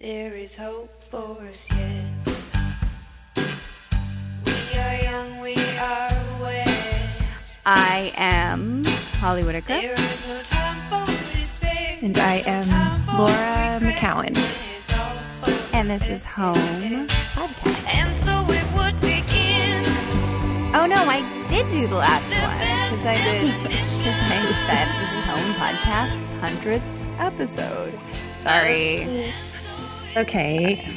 There is hope for us yet. We are young, we are wet. I am Holly Whitaker. There is no time for despair. And I am for Laura. McKowen. It's all for And this is Home Podcast. And so it would begin. Oh no, I did do the last one because I did because I said this is Home Podcast's hundredth episode. Sorry. Okay.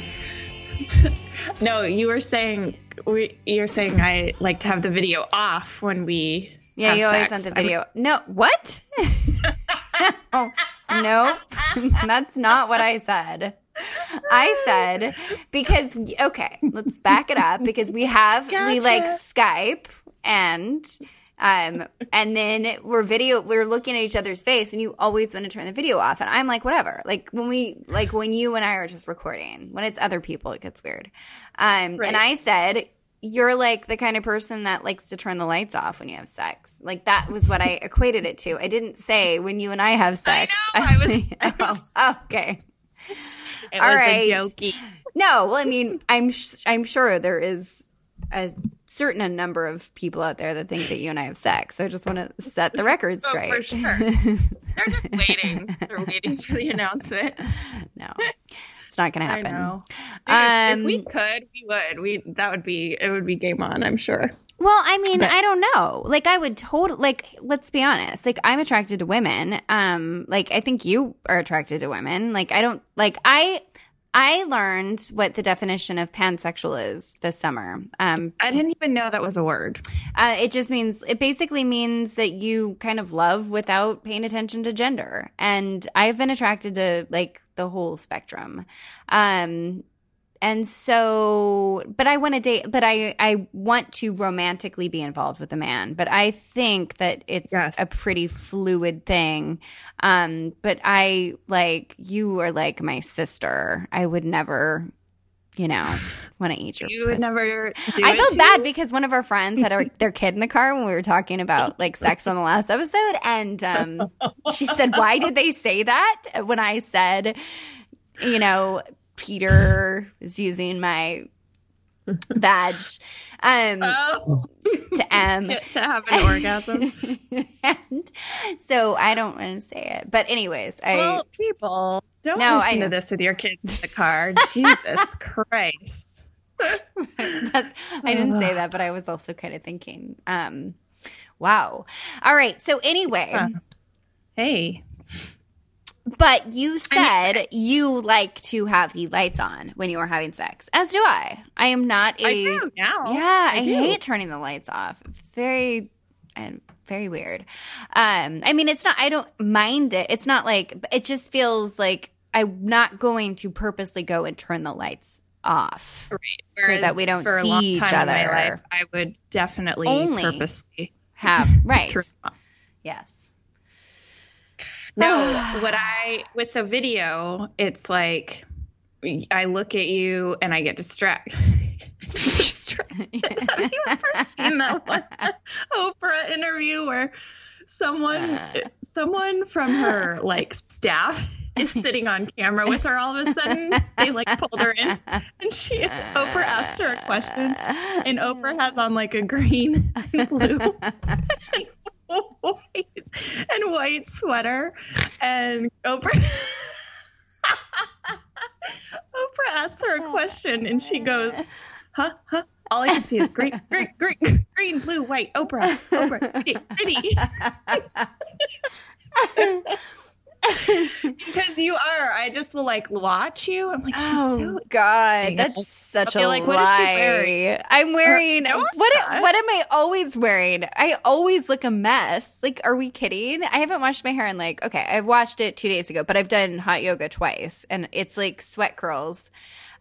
no, you were saying we, you're saying I like to have the video off when we. Yeah, you always sent the video. No, what? oh, no, that's not what I said. I said because okay, let's back it up because we have we like Skype and um and then we're video we're looking at each other's face and you always want to turn the video off and I'm like whatever. Like when we like when you and I are just recording. When it's other people it gets weird. Um Right. and I said you're like the kind of person that likes to turn the lights off when you have sex. Like that was what I equated it to. I didn't say when you and I have sex. know, I was- I was- oh, okay. It All was right. No, well, I mean, I'm sh- I'm sure there is a certain a number of people out there that think that you and I have sex. So I just want to set the record Oh, straight. for sure. They're just waiting. They're waiting for the announcement. no, it's not going to I happen. know. Dude, if Um, we could, we would. We that would be it. Would be game on. I'm sure. Well, I mean, But- I don't know. Like, I would totally like. Let's be honest. Like, I'm attracted to women. Um, like, I think you are attracted to women. Like, I don't like. I I learned what the definition of pansexual is this summer. Um, I didn't even know that was a word. uh, it just means it basically means that you kind of love without paying attention to gender. And I've been attracted to like the whole spectrum. Um, and so, but I want to date, but I, I want to romantically be involved with a man. But I think that it's Yes. a pretty fluid thing. Um, but I like, you are like my sister. I would never, you know, want to eat your You would never. Do I felt bad because one of our friends had their kid in the car when we were talking about like sex on the last episode, and um, she said, "Why did they say that?" When I said, "You know, Peter is using my badge um, Oh. to M." To have an orgasm. and so I don't want to say it, but anyways, I well, people, don't No, listen know. to this with your kids in the car. Jesus Christ. I didn't say that, but I was also kind of thinking, um, wow. All right. So anyway. Huh. Hey, But you said you like to have the lights on when you are having sex, as do I. I am not a I do now. yeah. I, do. hate turning the lights off. It's very and very weird. Um, I mean, it's not. I don't mind it. It's not like it just feels like I'm not going to purposely go and turn the lights off. Right. So that we don't for a see long each time in my other. life, I would definitely Only purposely Have right? turn off. Yes. No, what I with the video, it's like I look at you and I get distracted. distracted. Have you ever seen that one Oprah interview where someone someone from her like staff is sitting on camera with her all of a sudden? They like pulled her in and she Oprah asked her a question and Oprah has on like a green and blue and white sweater and Oprah Oprah asks her a oh, question and she goes, huh, huh. All I can see is green, green, green, green, blue, white. Oprah, Oprah, pretty, pretty. because you are. I just will like watch you. I'm like, Oh so God, that's such a like, what is she lie. wearing? I'm wearing no, what? not. What am I always wearing? I always look a mess. Like, are we kidding? I haven't washed my hair in like okay, I've washed it two days ago, but I've done hot yoga twice, and it's like sweat curls.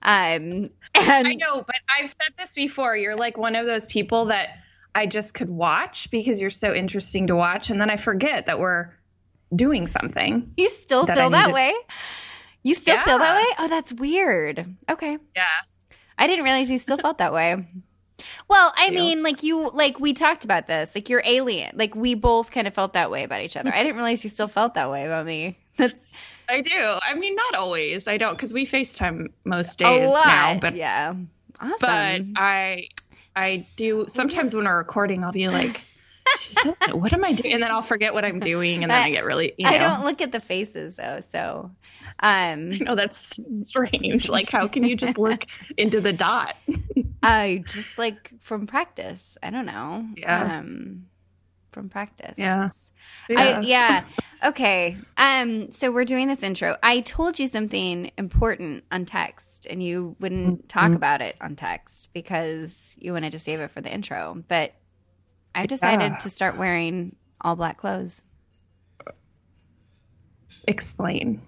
Um, and I know, but I've said this before. You're like one of those people that I just could watch because you're so interesting to watch, and then I forget that we're doing something. you still that feel that way. You still feel that way? Oh, that's weird. Okay. Yeah. I didn't realize you still felt that way. Well, I mean, like you, like we talked about this, like you're alien. Like we both kind of felt that way about each other. I didn't realize you still felt that way about me. That's I do. I mean, not always. I don't because we FaceTime most days lot. now. But yeah. Awesome. but I I do sometimes when we're recording, I'll be like, "She's not- "What am I doing?" And then I'll forget what I'm doing, and then I get really. You know, I don't look at the faces though, so um know that's strange. Like, how can you just look into the dot? I just like from practice. I don't know. Yeah. Um from practice. Yeah. I, yeah. Okay. Um. So we're doing this intro. I told you something important on text, and you wouldn't talk about it on text because you wanted to save it for the intro. But I've decided Yeah. to start wearing all black clothes. Explain.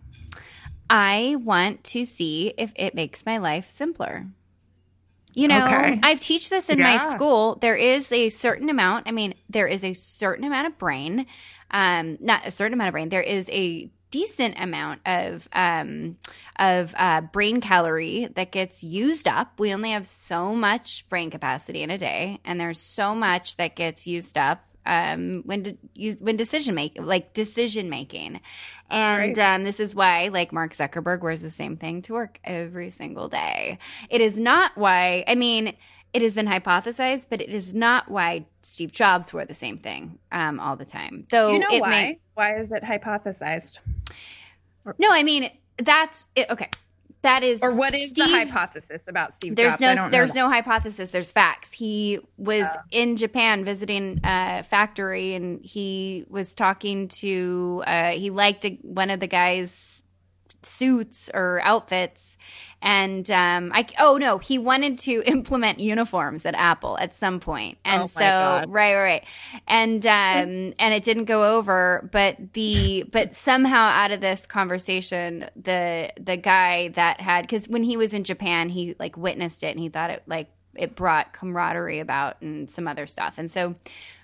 I want to see if it makes my life simpler. You know, Okay. I teach this in my school. There is a certain amount, I mean, there is a certain amount of brain, um, not a certain amount of brain, there is a decent amount of um, of uh, brain calorie that gets used up. We only have so much brain capacity in a day, and there's so much that gets used up um, when de- use, when decision making, like decision making, and Right. um, this is why, like Mark Zuckerberg wears the same thing to work every single day. It is not why. I mean. It has been hypothesized, but it is not why Steve Jobs wore the same thing um, all the time. Though Do you know it why? may- why is it hypothesized? no, I mean that's it, okay. That is Or what is the hypothesis about Steve There's Jobs? No there's no hypothesis. There's facts. He was in Japan visiting a factory, and he was talking to. Uh, he liked a, one of the guys' suits or outfits, and um, I oh no, he wanted to implement uniforms at Apple at some point, and Oh so God. right, right, right, and um, and it didn't go over, but the but somehow out of this conversation, the the guy that had because when he was in Japan, he like witnessed it and he thought it like it brought camaraderie about and some other stuff, and so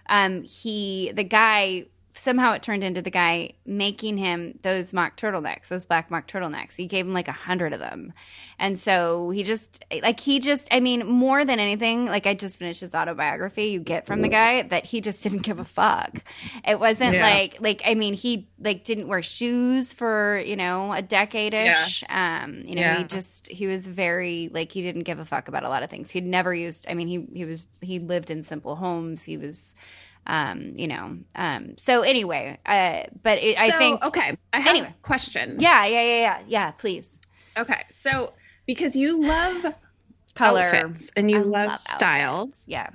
um, he the guy somehow it turned into the guy making him those mock turtlenecks, those black mock turtlenecks. He gave him like a hundred of them. And so he just, like, he just, I mean, more than anything, like, I just finished his autobiography. You get from the guy that he just didn't give a fuck. It wasn't Yeah. like, like, I mean, he, like, didn't wear shoes for, you know, a decade ish. Um, you know, he just, he was very, like, he didn't give a fuck about a lot of things. He'd never used, I mean, he, he was, he lived in simple homes. He was, um, you know, um, so anyway, uh, but it, I think, okay. I have Anyway. a question. yeah, yeah, yeah, yeah, yeah, please. Okay. So because you love Color. outfits and you I love, love style. Yeah.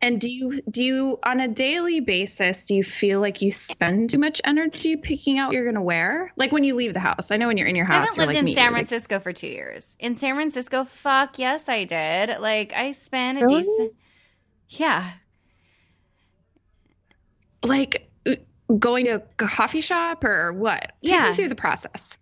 and do you do you on a daily basis do you feel like you spend too much energy picking out what you're gonna wear? Like when you leave the house. I know when you're in your I house, haven't you're lived like in me, San you're like, Francisco for two years. In San Francisco, fuck yes, I did. Like I spent a Really? decent. Yeah. Like uh, going to a coffee shop or what? Take Yeah. me through the process.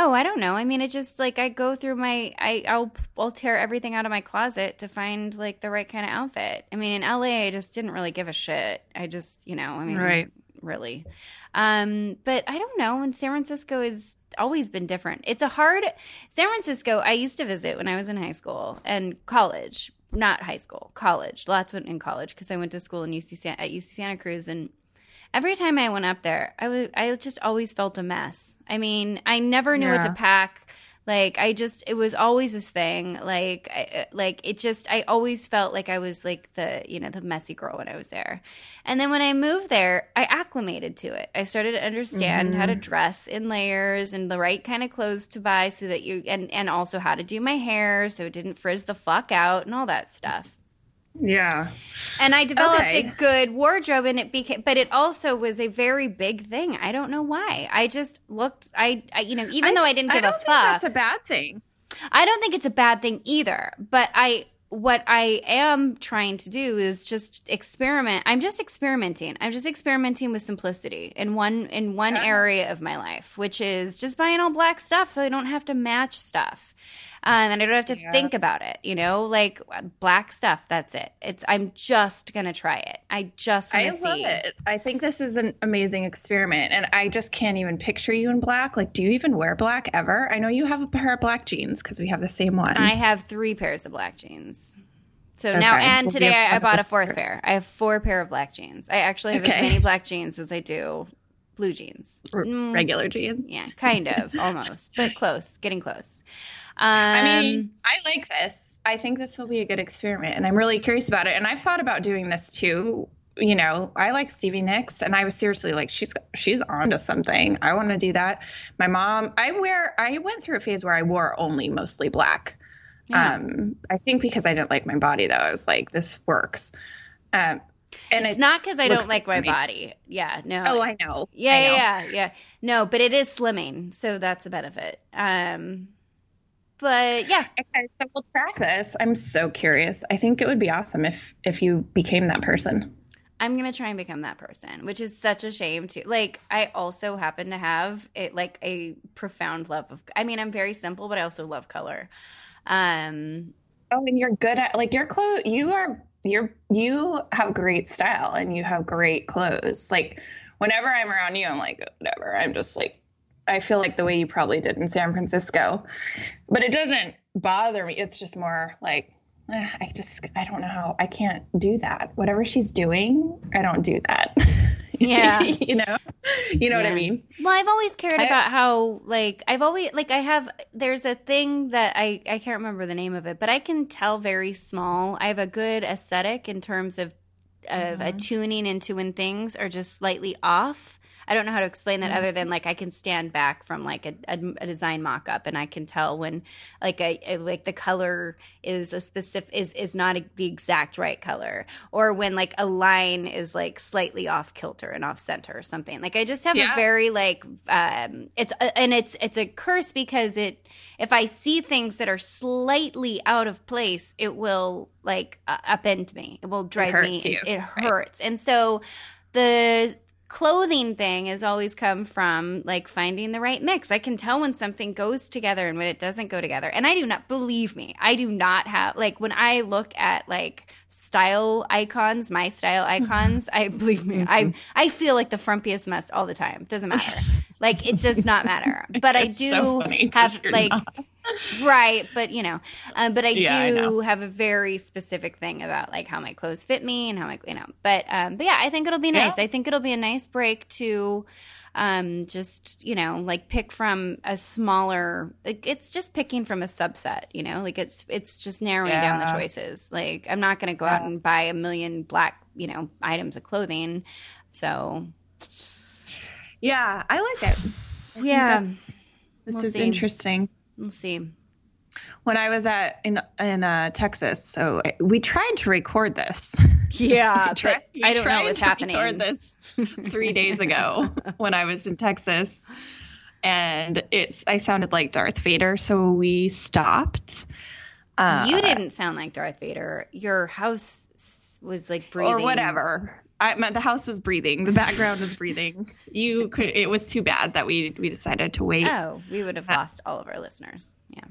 Oh, I don't know. I mean, it just like I go through my I I'll I'll tear everything out of my closet to find like the right kind of outfit. I mean, in LA, I just didn't really give a shit. I just, you know, I mean, Right. really. Um, but I don't know. And San Francisco has always been different. It's a hard San Francisco. I used to visit when I was in high school and college, not high school, college. Lots of in college because I went to school in UC San, at UC Santa Cruz and every time I went up there, I was I just always felt a mess. I mean, I never knew what to pack. Like I just it was always this thing. Like I, uh, like it just I always felt like I was like the you know the messy girl when I was there. And then when I moved there, I acclimated to it. I started to understand how to mm-hmm. dress in layers and the right kind of clothes to buy so that you and and also how to do my hair so it didn't frizz the fuck out and all that stuff Yeah. and I developed Okay. a good wardrobe, and it became, but it also was a very big thing. I don't know why. I just looked, I, I you know, even though I didn't give I a don't think fuck, that's a bad thing. I don't think it's a bad thing either. But I, what I am trying to do is just experiment. I'm just experimenting. I'm just experimenting with simplicity in one in one area of my life, which is just buying all black stuff so I don't have to match stuff. Um, and I don't have to Yeah. think about it, you know, like black stuff. That's it. It's I'm just gonna try it. I just want I to see. love it. I think this is an amazing experiment, and I just can't even picture you in black. Like, do you even wear black ever? I know you have a pair of black jeans because we have the same one. I have three pairs of black jeans. So now, Okay. and Well, today I, I bought a fourth pair. I have four pair of black jeans. I actually have Okay. as many black jeans as I do blue jeans. R- Mm, regular jeans. Yeah, kind of, almost, but close, getting close. Um, I mean, I like this. I think this will be a good experiment, and I'm really curious about it. And I've thought about doing this too. You know, I like Stevie Nicks, and I was seriously like, she's she's onto something. I want to do that. My mom, I wear. I went through a phase where I wore only mostly black. Yeah. Um, I think because I didn't like my body, though, I was like, this works. Um, and it's, not because I don't like my me. body. Yeah, no. Oh, I know. yeah, I know. yeah, yeah, yeah. No, but it is slimming, so that's a benefit. Um, but yeah, Okay, so we'll track this. I'm so curious. I think it would be awesome if if you became that person. I'm gonna try and become that person, which is such a shame too. Like I also happen to have it like a profound love of. I mean, I'm very simple, but I also love color. Um, Oh, and you're good at like your clothes. You are you're you have great style and you have great clothes. Like whenever I'm around you, I'm like oh, whatever. I'm just like I feel like the way you probably did in San Francisco, but it doesn't bother me. It's just more like I just I don't know how I can't do that. Whatever she's doing, I don't do that. Yeah. you know, you know what I mean. Well, I've always cared I- about how like I've always like I have there's a thing that I I can't remember the name of it, but I can tell very small. I have a good aesthetic in terms of of attuning into when things are just slightly off. I don't know how to explain that other than like I can stand back from like a, a, a design mock up and I can tell when like a, a- like the color is a specific is is not a, the exact right color or when like a line is like slightly off kilter and off center or something. Like I just have a very like um it's and it's it's a curse because it if I see things that are slightly out of place, it will like uh, upend me. It will drive me. you, It, it right. hurts. And so the clothing thing has always come from like finding the right mix. I can tell when something goes together and when it doesn't go together. And I do not believe me. I do not have like when I look at like style icons, my style icons, I believe me. I I feel like the frumpiest mess all the time. Doesn't matter. Like it does not matter. But I do so have like not. Right but you know um, but i Yeah, I do have a very specific thing about like how my clothes fit me and how my you know but um but yeah i think it'll be nice Yeah. i think it'll be a nice break to um just you know like pick from a smaller like it's just picking from a subset you know like it's it's just narrowing down the choices like i'm not going to go out and buy a million black you know items of clothing so Yeah, I like it. I Yeah. this We'll is see. interesting. We'll see when I was at in in uh, Texas. So I- we tried to record this. yeah tried- i don't know tried what's to happening Record this three days ago when I was in Texas, and it's I sounded like Darth Vader, so we stopped. Uh, you didn't sound like Darth Vader. Your house was like breathing or whatever. I meant the house was breathing. The background was breathing. You could. It was too bad that we we decided to wait. Oh, we would have lost all of our listeners. Yeah,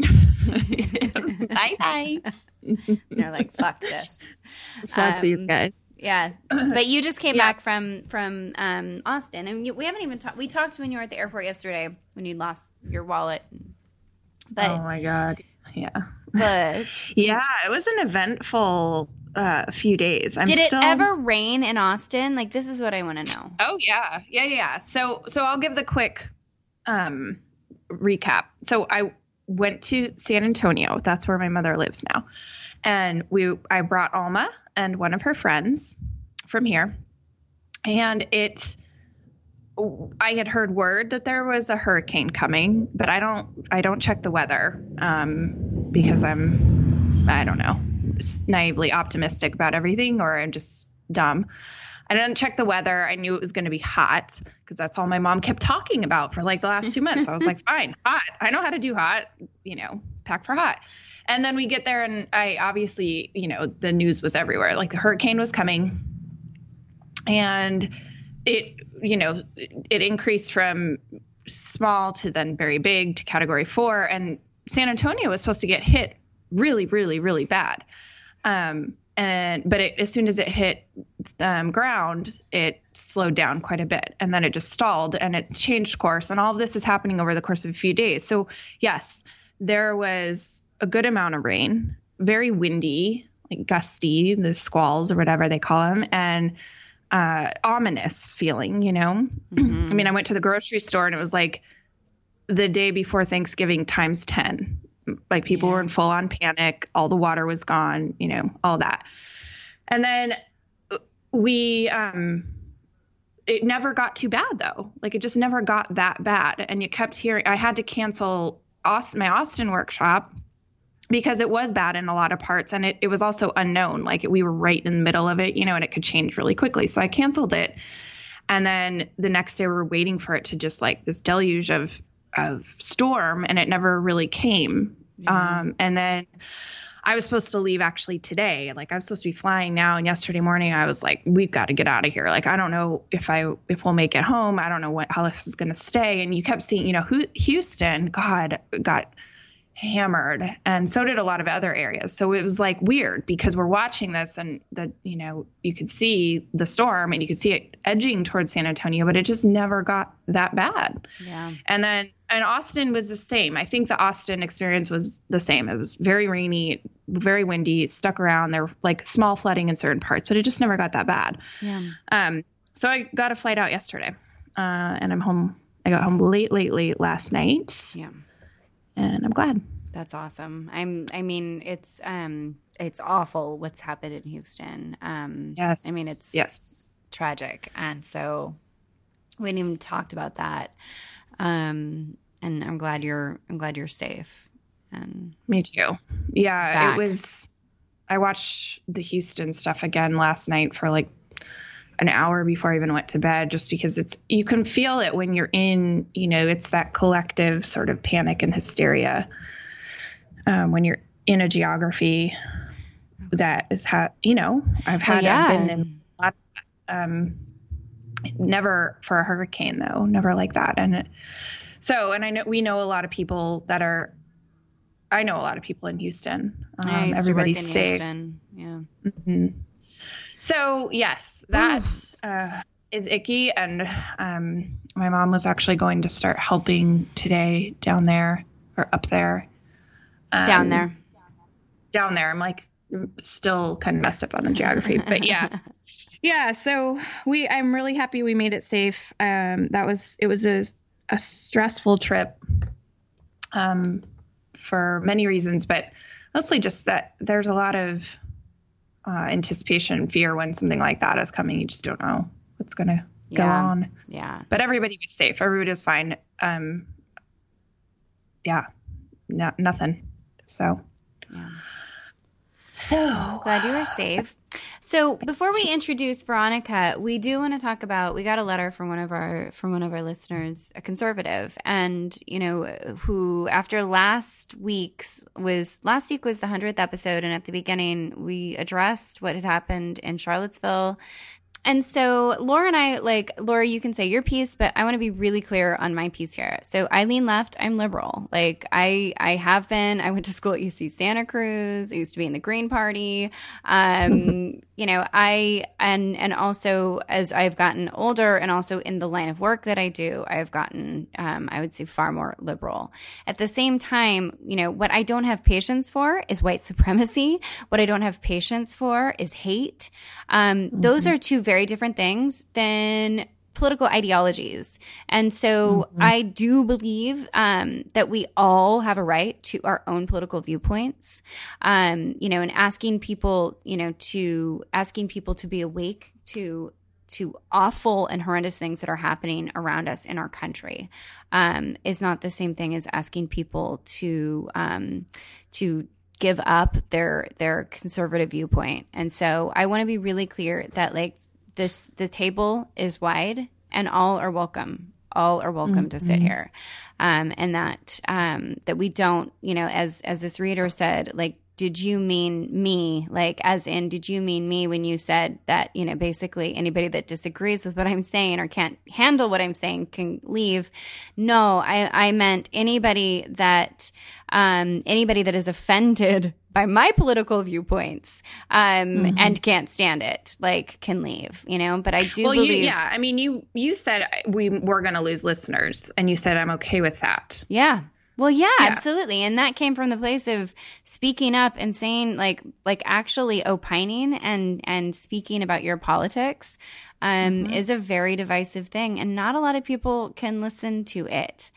bye bye. they're like, "Fuck this." Fuck Um, these guys. Yeah, but you just came back from from um, Austin, and we haven't even talked. We talked when you were at the airport yesterday when you lost your wallet. But oh my god. Yeah. but Yeah, it was an eventful uh, few days. I'm did it still... ever rain in Austin? Like this is what I want to know. Oh yeah, yeah, yeah, yeah. So, so I'll give the quick um, recap. So I went to San Antonio. That's where my mother lives now, and we I brought Alma and one of her friends from here, and it. I had heard word that there was a hurricane coming, but I don't I don't check the weather um, because I'm I don't know naively optimistic about everything or I'm just dumb. I didn't check the weather. I knew it was going to be hot because that's all my mom kept talking about for like the last two months. So I was like, fine, hot. I know how to do hot, you know, pack for hot. And then we get there, and I obviously, you know, the news was everywhere. Like the hurricane was coming, and it, you know, it increased from small to then very big to category four. And San Antonio was supposed to get hit really, really, really bad. Um, and but it, as soon as it hit um, ground, it slowed down quite a bit, and then it just stalled and it changed course. And all of this is happening over the course of a few days. So yes, there was a good amount of rain, very windy, like gusty, the squalls or whatever they call them, and uh, ominous feeling, you know? Mhm. I mean, I went to the grocery store and it was like the day before Thanksgiving times 10. Like people Yeah. were in full on panic, all the water was gone, you know, all that. And then uh, we, um, it never got too bad though. Like it just never got that bad. And you kept hearing, I had to cancel Austin, my Austin workshop because it was bad in a lot of parts and it, it was also unknown. Like we were right in the middle of it, you know, and it could change really quickly. So I canceled it. And then the next day we are waiting for it to just like this deluge of of storm and it never really came. Yeah. Um and then I was supposed to leave actually today. Like I was supposed to be flying now and yesterday morning I was like we've got to get out of here. Like I don't know if I if we'll make it home. I don't know what how this is going to stay and you kept seeing, you know, Houston god got hammered and so did a lot of other areas. So it was like weird because we're watching this and the you know you could see the storm and you could see it edging towards san antonio but it just never got that bad. Yeah. and then and austin was the same. I think the austin experience was the same. It was very rainy very windy stuck around. There were like small flooding in certain parts but it just never got that bad. Yeah. um so i got a flight out yesterday uh and i'm home i got home late late late last night. Yeah. And i'm glad That's awesome. I'm I mean, it's um it's awful what's happened in Houston. Um Yes. I mean it's yes. tragic. And so we hadn't even talked about that. Um and I'm glad you're I'm glad you're safe. And Me too. Yeah, Back. it was. I watched the Houston stuff again last night for like an hour before I even went to bed, just because it's you can feel it when you're in. You know, it's that collective sort of panic and hysteria um, when you're in a geography that is had. You know, I've had yeah. I've been in a lot. Um, never for a hurricane though, never like that, and it, so and I know we know a lot of people that are. I know a lot of people in Houston. Um, I used to work everybody's in safe. Houston. Yeah. Mhm. So yes, that uh, is icky, and um, my mom was actually going to start helping today down there or up there. Um, Down there. down there. I'm like still kind of messed up on the geography, but yeah, yeah. So we, I'm really happy we made it safe. Um, that was it was a a stressful trip, um, for many reasons, but mostly just that there's a lot of uh, anticipation and fear when something like that is coming. You just don't know what's gonna go on. Yeah. But everybody was safe. Everybody was fine. Um, yeah, no, nothing. So. Yeah. So Glad you were safe. So before we introduce Veronica, we do want to talk about. We got a letter from one of our from one of our listeners, a conservative, and you know who after last week's was last week was the hundredth episode, and at the beginning we addressed what had happened in Charlottesville. And so Laura and I, like, Laura, you can say your piece, but I want to be really clear on my piece here. So I lean left, I'm liberal. Like I, I have been, I went to school at UC Santa Cruz. I used to be in the Green Party. Um, you know, I, and, and also as I've gotten older and also in the line of work that I do, I've gotten, um, I would say far more liberal. At the same time, you know, what I don't have patience for is white supremacy. What I don't have patience for is hate. Um, Those are two very different things than political ideologies. And so I do believe um, that we all have a right to our own political viewpoints. Um, you know, and asking people, you know, to asking people to be awake to to awful and horrendous things that are happening around us in our country um, is not the same thing as asking people to um, to give up their their conservative viewpoint. And so I want to be really clear that like this the table is wide and all are welcome. All are welcome to sit here. Um, and that um, that we don't, you know, as as this reader said, like did you mean me? Like, as in, did you mean me when you said that, you know, basically anybody that disagrees with what I'm saying or can't handle what I'm saying can leave? No, I, I meant anybody that, um, anybody that is offended by my political viewpoints, um, and can't stand it, like, can leave, you know? But I do well, believe. you, yeah. I mean, you you said we were going to lose listeners, and you said I'm okay with that. Yeah. Well, yeah, Yeah. absolutely. And that came from the place of speaking up and saying like like actually opining and and speaking about your politics um, is a very divisive thing, and not a lot of people can listen to it.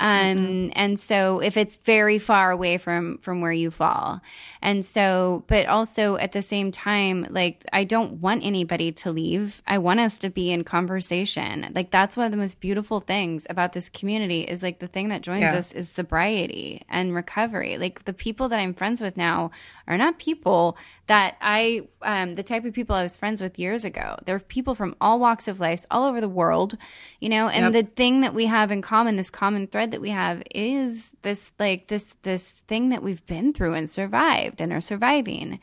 Um, and so if it's very far away from from where you fall, and so, but also at the same time, like I don't want anybody to leave. I want us to be in conversation. Like that's one of the most beautiful things about this community is like the thing that joins Yeah. us is sobriety and recovery. Like the people that I'm friends with now are not people that I, um, the type of people I was friends with years ago. They're people from all walks of life, all over the world, you know, and Yep. the thing that we have in common, this common thread that we have is this, like this, this thing that we've been through and survived and are surviving.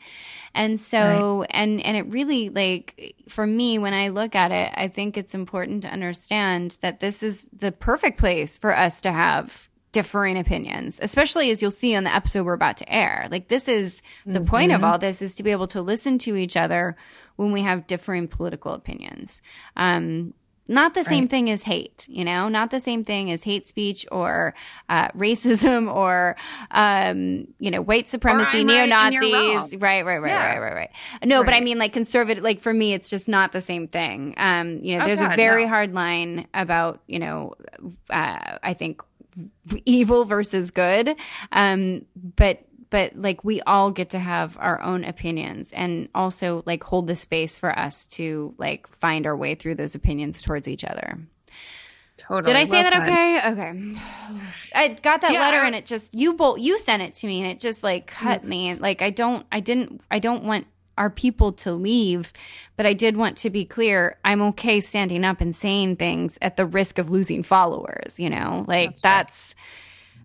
And so, and, and it really like, for me, when I look at it, I think it's important to understand that this is the perfect place for us to have differing opinions, especially as you'll see on the episode we're about to air. Like this is the point of all this is to be able to listen to each other when we have differing political opinions. Um, not the same Right. thing as hate, you know, not the same thing as hate speech or uh, racism or, um, you know, white supremacy, neo right Nazis. Right, right, right, Yeah. right, right, right. No, but I mean, like conservative, like for me, it's just not the same thing. Um, you know, Oh, there's a very no. hard line about, you know, uh, I think evil versus good. Um, but but like we all get to have our own opinions and also like hold the space for us to like find our way through those opinions towards each other. Totally. Did I say Well that said. okay? Okay. I got that Yeah, letter I- and it just you both you sent it to me and it just like cut me. and Like I don't I didn't I don't want our people to leave, but I did want to be clear. I'm okay standing up and saying things at the risk of losing followers, you know? Like That's that's,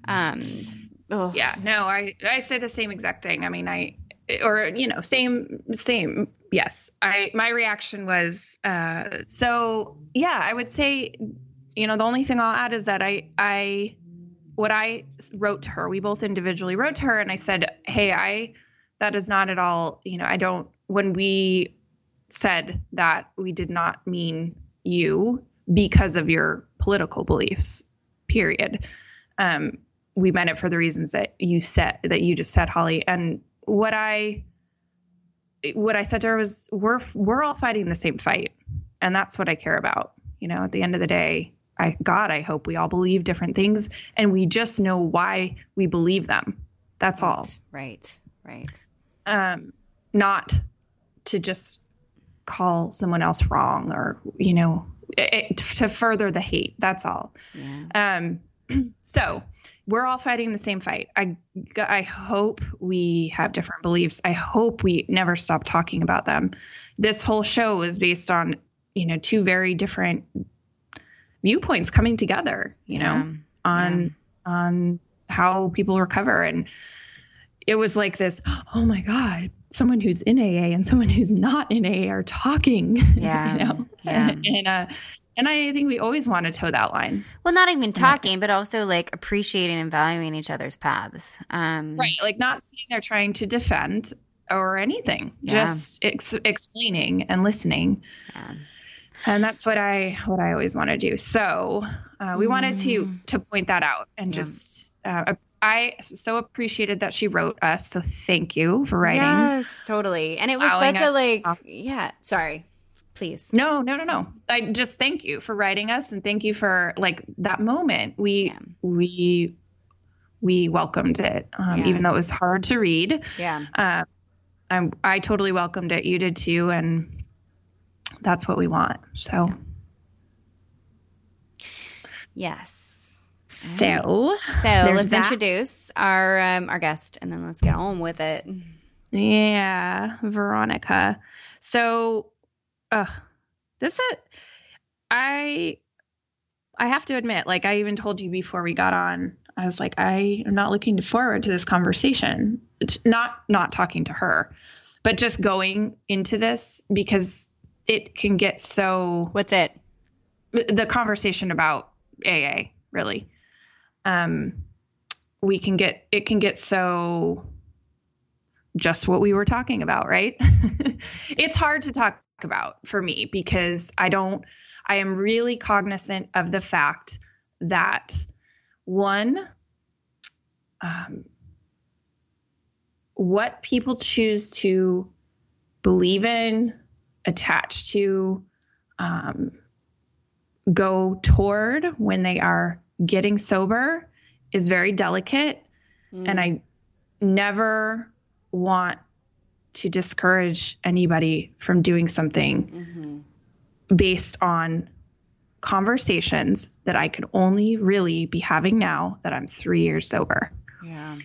um ugh. Yeah, no, I I say the same exact thing. I mean, I or you know, same same. Yes, I my reaction was uh so yeah, I would say you know, the only thing I'll add is that I I what I wrote to her, we both individually wrote to her and I said, "Hey, I that is not at all, you know, I don't when we said that we did not mean you because of your political beliefs. Period. Um we meant it for the reasons that you said that you just said holly and what i what i said to her was we're we're all fighting the same fight and that's what i care about you know at the end of the day i god i hope we all believe different things and we just know why we believe them that's all Right. Right. um not to just call someone else wrong or you know it, to further the hate that's all Yeah. um, so we're all fighting the same fight. I, I hope we have different beliefs. I hope we never stop talking about them. This whole show is based on, you know, two very different viewpoints coming together, you Yeah. know, on, on how people recover. And it was like this, oh my God, someone who's in AA and someone who's not in AA are talking, Yeah. you know, Yeah. and, uh, and I think we always want to toe that line. Well, not even talking, but also like appreciating and valuing each other's paths. Um, right like not sitting there trying to defend or anything Yeah. just ex- explaining and listening Yeah. and that's what i what i always want to do so uh, we wanted to Mm. to point that out and Yeah. just uh, i so appreciated that she wrote us so thank you for writing Yes, totally. And it was such a like, yeah. Sorry, please. no no no no i just thank you for writing us and thank you for like that moment we Yeah. we we welcomed it um, Yeah. even though it was hard to read Yeah. uh, I'm, I totally welcomed it. You did too, and that's what we want. So, Yes. so So let's that. introduce our um, our guest, and then let's get on with it. yeah, Veronica. So, uh, this is I. I have to admit, like I even told you before we got on, I was like, I am not looking forward to this conversation. It's not not talking to her, but just going into this because it can get so What's it? the conversation about AA really um we can get it can get so just what we were talking about right it's hard to talk about for me because I don't I am really cognizant of the fact that one um what people choose to believe in attach to um, go toward when they are getting sober is very delicate. And I never want to discourage anybody from doing something mm-hmm. based on conversations that I could only really be having now that I'm three years sober. Yeah.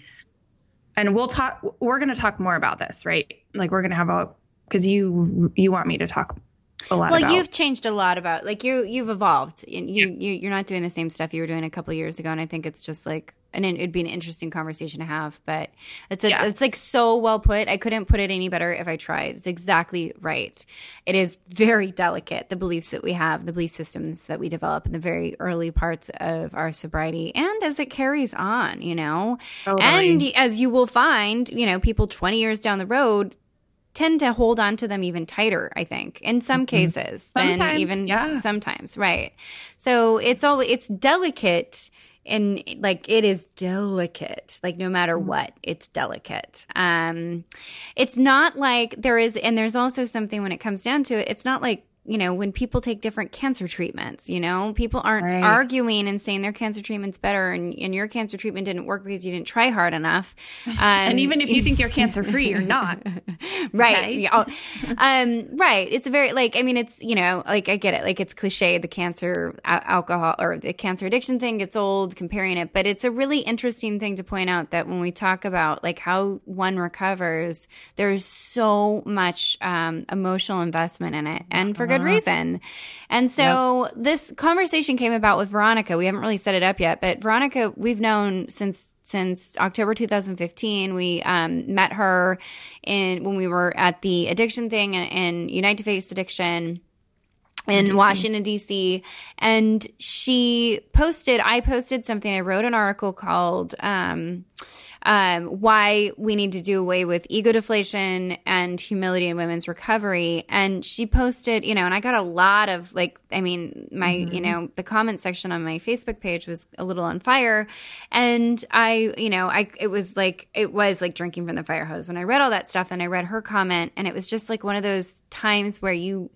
And we'll talk, we're going to talk more about this, right? Like, we're going to have a, because you, you want me to talk a lot Well, about. you've changed a lot about like you you've evolved. You, you you you're not doing the same stuff you were doing a couple years ago, and I think it's just like and it, it'd be an interesting conversation to have. But it's a, Yeah. it's like so well put. I couldn't put it any better if I tried. It's exactly right. It is very delicate. The beliefs that we have, the belief systems that we develop in the very early parts of our sobriety, and as it carries on, you know, Totally. and as you will find, you know, people 20 years down the road tend to hold on to them even tighter, I think, in some cases than Mm-hmm. Sometimes, even yeah. sometimes, right? So it's all it's delicate and like it is delicate like no matter Mm-hmm. what it's delicate um it's not like there is and there's also something when it comes down to it it's not like you know when people take different cancer treatments you know people aren't Right. arguing and saying their cancer treatment's better and, and your cancer treatment didn't work because you didn't try hard enough. Um, and even if you think you're cancer free, you're not. right. Oh, um right. It's a very like i mean it's you know like i get it. Like it's cliche the cancer al- alcohol or the cancer addiction thing gets old comparing it but it's a really interesting thing to point out that when we talk about like how one recovers there's so much um emotional investment in it. And for good reason. And so this conversation came about with veronica. We haven't really set it up yet but veronica we've known since since october 2015 we um met her in when we were at the addiction thing and, and Unite to Face Addiction in Washington D.C. and she posted I posted something I wrote an article called um um, why we need to do away with ego deflation and humility in women's recovery. And she posted, you know, and I got a lot of like, I mean, my, you know, the comment section on my Facebook page was a little on fire. And I, you know, I, it was like, it was like drinking from the fire hose. When I read all that stuff and I read her comment, and it was just like one of those times where you,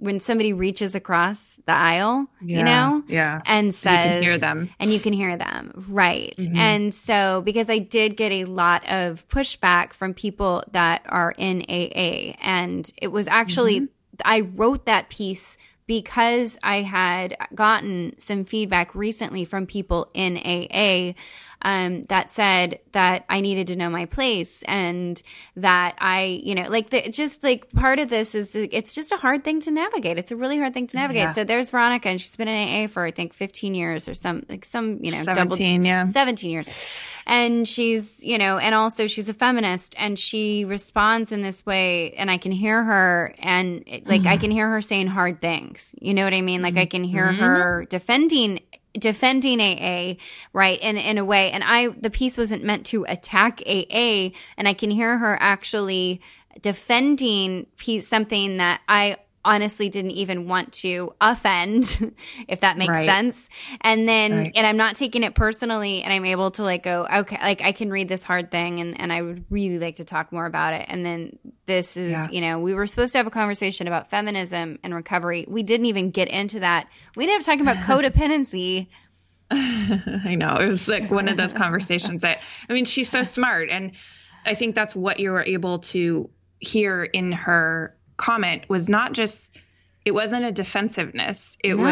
when somebody reaches across the aisle, you know, yeah. and says, can hear them. and you can hear them, right? Mm-hmm. And so, because I did get a lot of pushback from people that are in AA, and it was actually, Mm-hmm. I wrote that piece because I had gotten some feedback recently from people in AA um, that said that I needed to know my place and that I, you know, like the, just like part of this is it's just a hard thing to navigate. It's a really hard thing to navigate. Yeah. So there's Veronica, and she's been in AA for I think 15 years or some like some you know double 17, yeah. 17 years. And she's, you know, and also she's a feminist and she responds in this way and I can hear her and it- like I can hear her saying hard things. You know what I mean? Like I can hear her defending defending AA, right? In in a way. And I the piece wasn't meant to attack AA and I can hear her actually defending piece something that I honestly didn't even want to offend if that makes Right. sense and then Right. and i'm not taking it personally and i'm able to like go okay like i can read this hard thing and, and i would really like to talk more about it and then this is Yeah. you know we were supposed to have a conversation about feminism and recovery we didn't even get into that we ended up talking about codependency I know. It was like one of those conversations that, I mean, she's so smart. And I think that's what you were able to hear in her comment was not just, it wasn't a defensiveness. It No.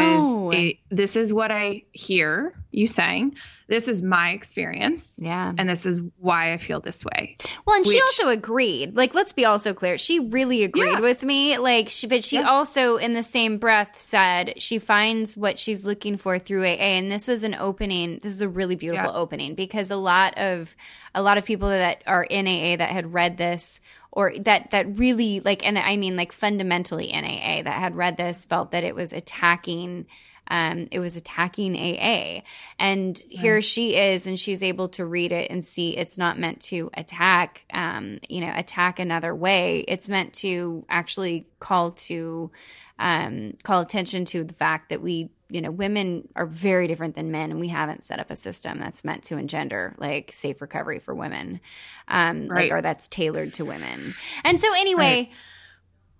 was, a, this is what I hear you saying. This is my experience. yeah And this is why I feel this way. Well, and she also agreed. Like, let's be also clear. She really agreed Yeah. with me. Like, she, but she also, in the same breath, said she finds what she's looking for through AA. And this was an opening. This is a really beautiful Yeah. opening because a lot of a lot of people that are in AA that had read this or that that really like, and I mean like fundamentally in AA that had read this felt that it was attacking um, it was attacking AA. And here she is, and she's able to read it and see it's not meant to attack, um, you know, attack another way. It's meant to actually call to, um, call attention to the fact that we, you know, women are very different than men, and we haven't set up a system that's meant to engender like safe recovery for women, um, Right. like or that's tailored to women. And so, anyway,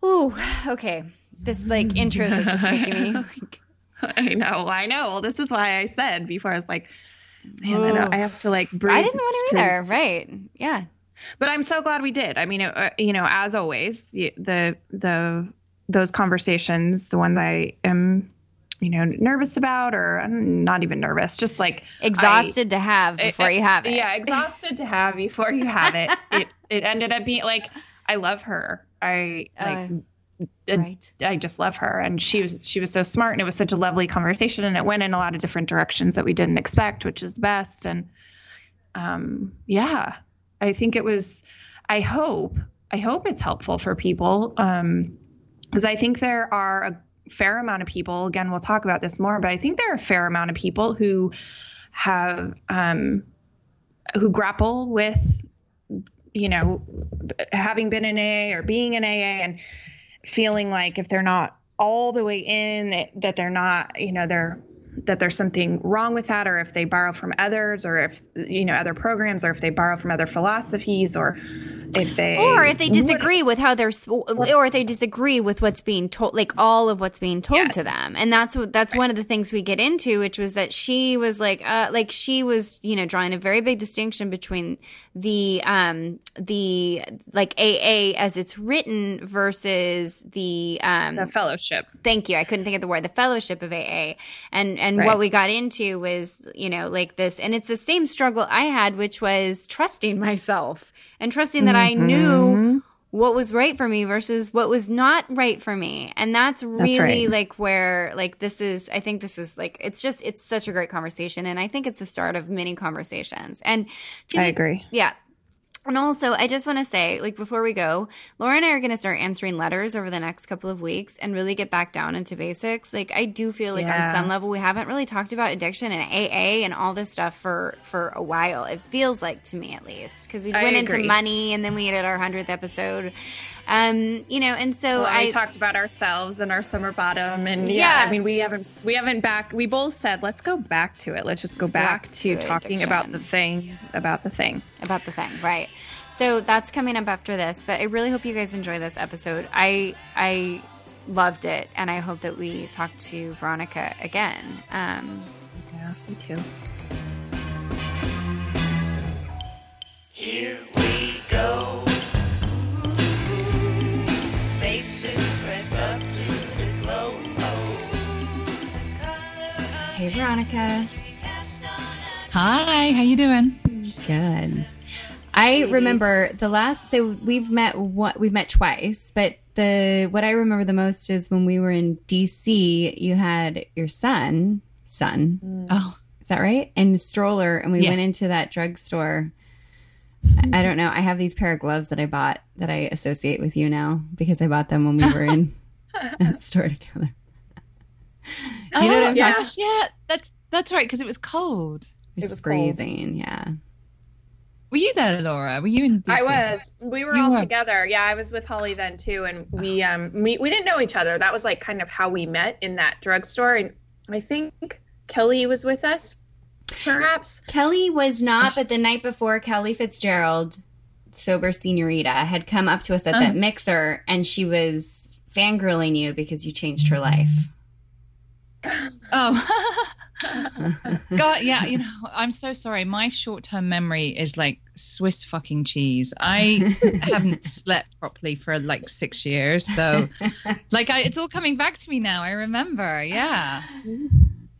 ooh, okay this like intros are just making me like, I know, I know. Well, this is why I said before. I was like, man, I, don't, I have to like breathe. I didn't want to either. Right. Yeah. But I'm so glad we did. I mean, uh, you know, as always, the the those conversations, the ones I am, you know, nervous about, or I'm not even nervous, just like exhausted I, to have before you have it. Yeah, exhausted to have before you have it. it it ended up being like I love her. I like. Uh, right. I just love her, and she was she was so smart, and it was such a lovely conversation, and it went in a lot of different directions that we didn't expect, which is the best. And um, yeah, I think it was. I hope I hope it's helpful for people um because I think there are a fair amount of people. Again, we'll talk about this more, but I think there are a fair amount of people who have um, who grapple with you know having been in AA or being in AA and feeling like if they're not all the way in that they're not you know they're that there's something wrong with that or if they borrow from others or if you know other programs or if they borrow from other philosophies or if they or if they disagree with how they're or if they disagree with what's being told like all of what's being told yes. to them and that's what that's right. one of the things we get into which was that she was like uh like she was you know drawing a very big distinction between the um the like aa as it's written versus the um the fellowship thank you i couldn't think of the word the fellowship of aa and and right. what we got into was you know like this and it's the same struggle i had which was trusting myself and trusting that I knew mm-hmm. what was right for me versus what was not right for me. And that's really that's right. like where like this is I think this is like it's just it's such a great conversation and I think it's the start of many conversations. And I agree. Yeah. And also, I just want to say, like, before we go, Laura and I are going to start answering letters over the next couple of weeks and really get back down into basics. Like, I do feel like yeah. on some level, we haven't really talked about addiction and AA and all this stuff for for a while. It feels like to me, at least, because we went into money and then we did our hundredth episode. Um, you know, and so well, I we talked about ourselves and our summer bottom, and yeah, yes. I mean, we haven't we haven't back. We both said let's go back to it. Let's just go back, back, to, to talking addiction. about the thing, about the thing, about the thing, right? So that's coming up after this. But I really hope you guys enjoy this episode. I I loved it, and I hope that we talk to Veronica again. Um, yeah, me too. Here we go. Hey, Veronica. Hi, how you doing? Good. I remember the last. So we've met. What we've met twice, but the what I remember the most is when we were in DC. You had your son, son. Mm. Oh, is that right? And stroller, and we yeah. went into that drugstore. I don't know. I have these pair of gloves that I bought that I associate with you now because I bought them when we were in that store together. Do you know oh, what I'm yeah. talking? Yeah, that's that's right because it was cold. It, it was freezing. Cold. Yeah. Were you there, Laura? Were you in? DC? I was. We were you all were. together. Yeah, I was with Holly then too, and we um we we didn't know each other. That was like kind of how we met in that drugstore, and I think Kelly was with us, perhaps. Kelly was not, but the night before, Kelly Fitzgerald, sober senorita, had come up to us at that uh-huh. mixer, and she was fangirling you because you changed her life. Oh, God, yeah. You know, I'm so sorry. My short-term memory is like Swiss fucking cheese. I haven't slept properly for like six years, so like I, it's all coming back to me now. I remember. Yeah.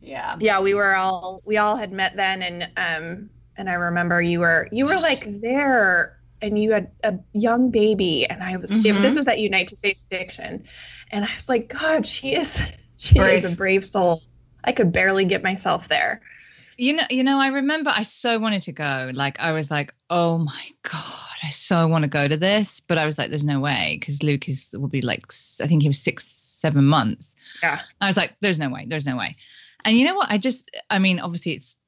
Yeah. Yeah. We were all we all had met then, and um, and I remember you were you were like there and you had a young baby and i was mm-hmm. it, this was at unite to face addiction and i was like god she is she brave. is a brave soul. I could barely get myself there. You know, you know, I remember I so wanted to go. Like I was like, oh my God, I so want to go to this. But I was like, there's no way because Luke is will be like I think he was six, seven months. Yeah. I was like, there's no way, there's no way. And you know what? I just I mean, obviously it's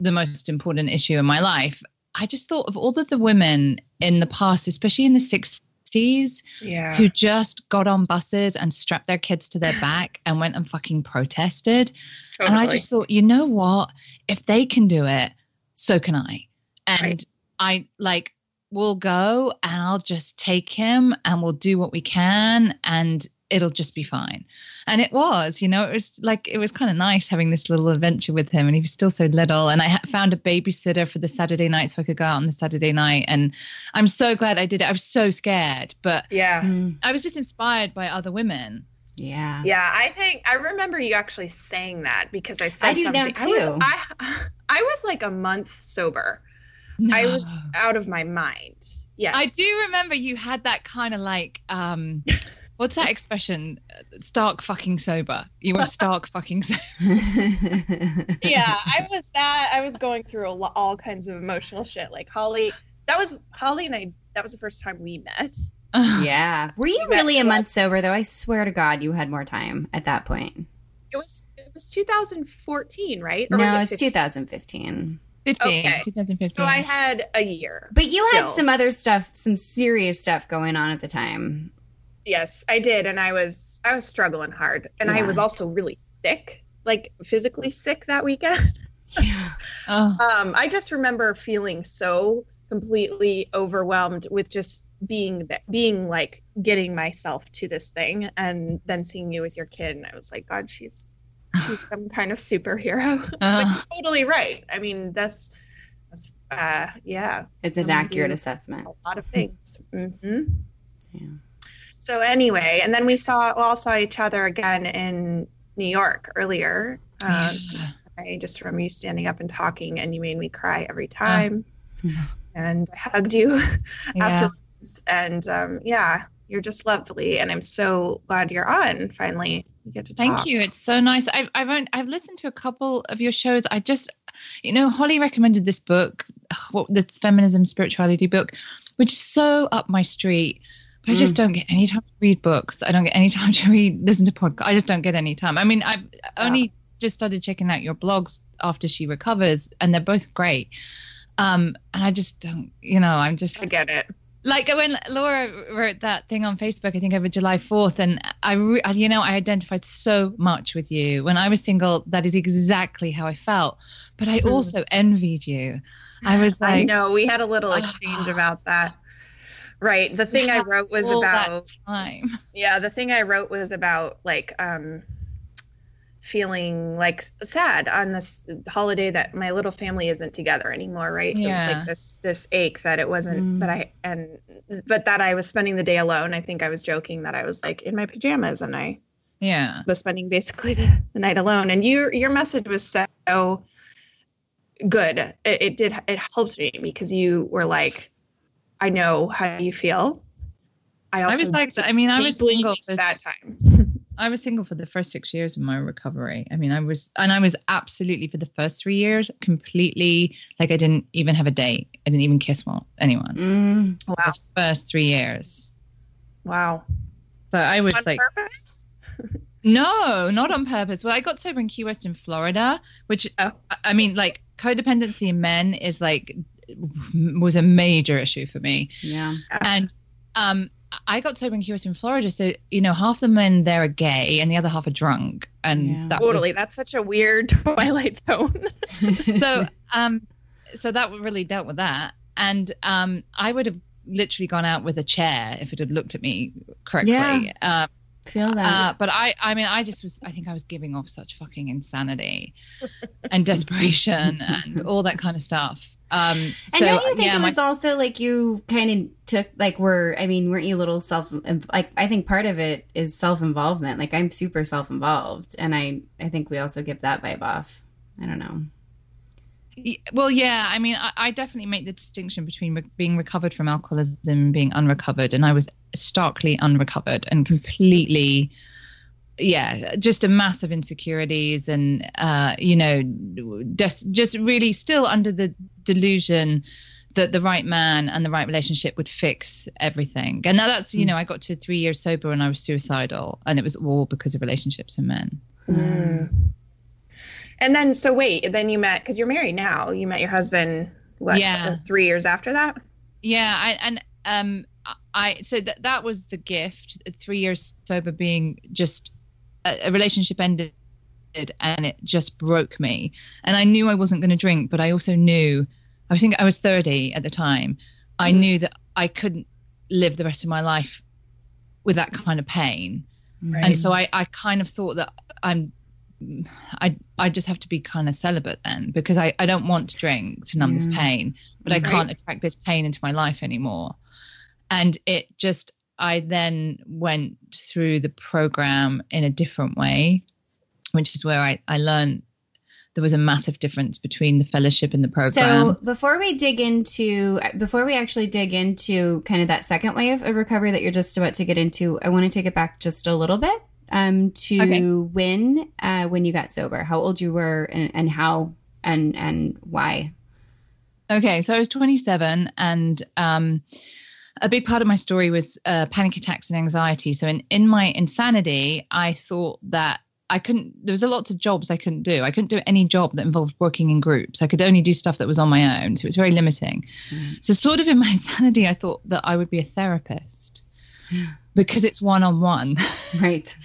the most important issue in my life. I just thought of all of the women in the past, especially in the 60s 60s yeah. who just got on buses and strapped their kids to their back and went and fucking protested. Totally. And I just thought, you know what? If they can do it, so can I. And right. I like, we'll go and I'll just take him and we'll do what we can. And it'll just be fine. And it was, you know, it was like it was kind of nice having this little adventure with him, and he was still so little. And I ha- found a babysitter for the Saturday night so I could go out on the Saturday night. And I'm so glad I did it. I was so scared, but Yeah. Mm, I was just inspired by other women. yeah. Yeah, I think I remember you actually saying that because I said I do now, something. I was too. I, I was like a month sober. I was out of my mind. Yes. I do remember you had that kind of like um what's that expression? Stark fucking sober. You were stark fucking sober. yeah, I was that. I was going through a lo- all kinds of emotional shit. Like Holly, that was Holly and I. That was the first time we met. yeah. Were you met really a month sober though? I swear to God, you had more time at that point. It was it was 2014, right? no, was it it's 2015. 15, Okay. 2015. So I had a year. But you had some other stuff, some serious stuff going on at the time. Yes, I did, and I was I was struggling hard, and I was also really sick, like physically sick that weekend. Yeah. oh, Um, I just remember feeling so completely overwhelmed with just being that being like getting myself to this thing, and then seeing you with your kid, and I was like, God, she's she's some kind of superhero. but uh, you're totally right. I mean, that's, that's uh, yeah, It's an Um, accurate assessment. a lot of things. hmm Yeah. So anyway, and then we saw we all saw each other again in New York earlier. Um. I just remember you standing up and talking, and you made me cry every time. Yeah. and I hugged you Yeah. afterwards. And um, yeah, you're just lovely, and I'm so glad you're on. Finally, you get to Thank talk. you. It's so nice. I've I've I've listened to a couple of your shows. I just, you know, Holly recommended this book, what this feminism spirituality book, which is so up my street. But I just don't get any time to read books. I don't get any time to read, listen to podcasts. I just don't get any time. I mean, I've only just started checking out your blogs after she recovers, and they're both great. Um, and I just don't, you know, I'm just I get it. like when Laura wrote that thing on Facebook, I think over July 4th, and I, re- you know, I identified so much with you. When I was single, that is exactly how I felt. But I Hmm. also envied you. I was I like, know we had a little exchange about that. Right. The thing I wrote was about time. yeah the thing i wrote was about like um feeling like sad on this holiday that my little family isn't together anymore right Yeah. it was like this this ache that it wasn't Mm. that i and but that i was spending the day alone i think i was joking that i was like in my pajamas and i Yeah. was spending basically the, the night alone and your your message was so good it, it did it helped me because you were like i know how you feel i also I was like, I mean, I was single. missed For, that time I was single for the first six years of my recovery. I mean, I was, and I was absolutely for the first three years completely like I didn't even have a date. I didn't even kiss one, anyone. Mm. wow The first three years. wow So I was on like, purpose No, not on purpose. Well, I got sober in Key West in Florida, which Oh. I- I mean, like codependency in men is like was a major issue for me, Yeah. and um, I got sober in Key West in Florida, so you know half the men there are gay and the other half are drunk, and Yeah. that totally was- that's such a weird twilight zone so um, so that really dealt with that, and um, I would have literally gone out with a chair if it had looked at me correctly. Yeah. Um, Feel that. Uh, but I, I mean, I just was, I think I was giving off such fucking insanity and desperation and all that kind of stuff. Um, and so don't you think yeah, it my, was also like you kind of took like were I mean weren't you a little self like I think part of it is self involvement like I'm super self involved and I I think we also give that vibe off I don't know well, yeah, I mean, I, I definitely make the distinction between re- being recovered from alcoholism and being unrecovered, and I was starkly unrecovered and completely. Yeah, just a massive insecurities, and uh, you know, just just really still under the delusion that the right man and the right relationship would fix everything. And now that's you know, I got to three years sober and I was suicidal, and it was all because of relationships and men. Mm. And then so wait then you met because you're married now you met your husband what Yeah. three years after that Yeah, I, and um, I so that that was the gift. Three years sober, being just a, a relationship ended, and it just broke me. And I knew I wasn't going to drink, but I also knew I was thinking I was thirty at the time. I Mhm. knew that I couldn't live the rest of my life with that kind of pain. Right. and so I, I kind of thought that I'm I I just have to be kind of celibate then because I, I don't want to drink to numb this pain, but I can't attract this pain into my life anymore. And it just I then went through the program in a different way, which is where I, I learned there was a massive difference between the fellowship and the program. So before we dig into, before we actually dig into kind of that second wave of recovery that you're just about to get into, I want to take it back just a little bit um, to Okay. when uh, when you got sober, how old you were, and, and how and and why. Okay, so I was 27, and um, a big part of my story was uh, panic attacks and anxiety. So in in my insanity, I thought that I couldn't. There was a lots of jobs I couldn't do. I couldn't do any job that involved working in groups. I could only do stuff that was on my own. So it was very limiting. Mm. So sort of in my insanity, I thought that I would be a therapist because it's one on one. Right.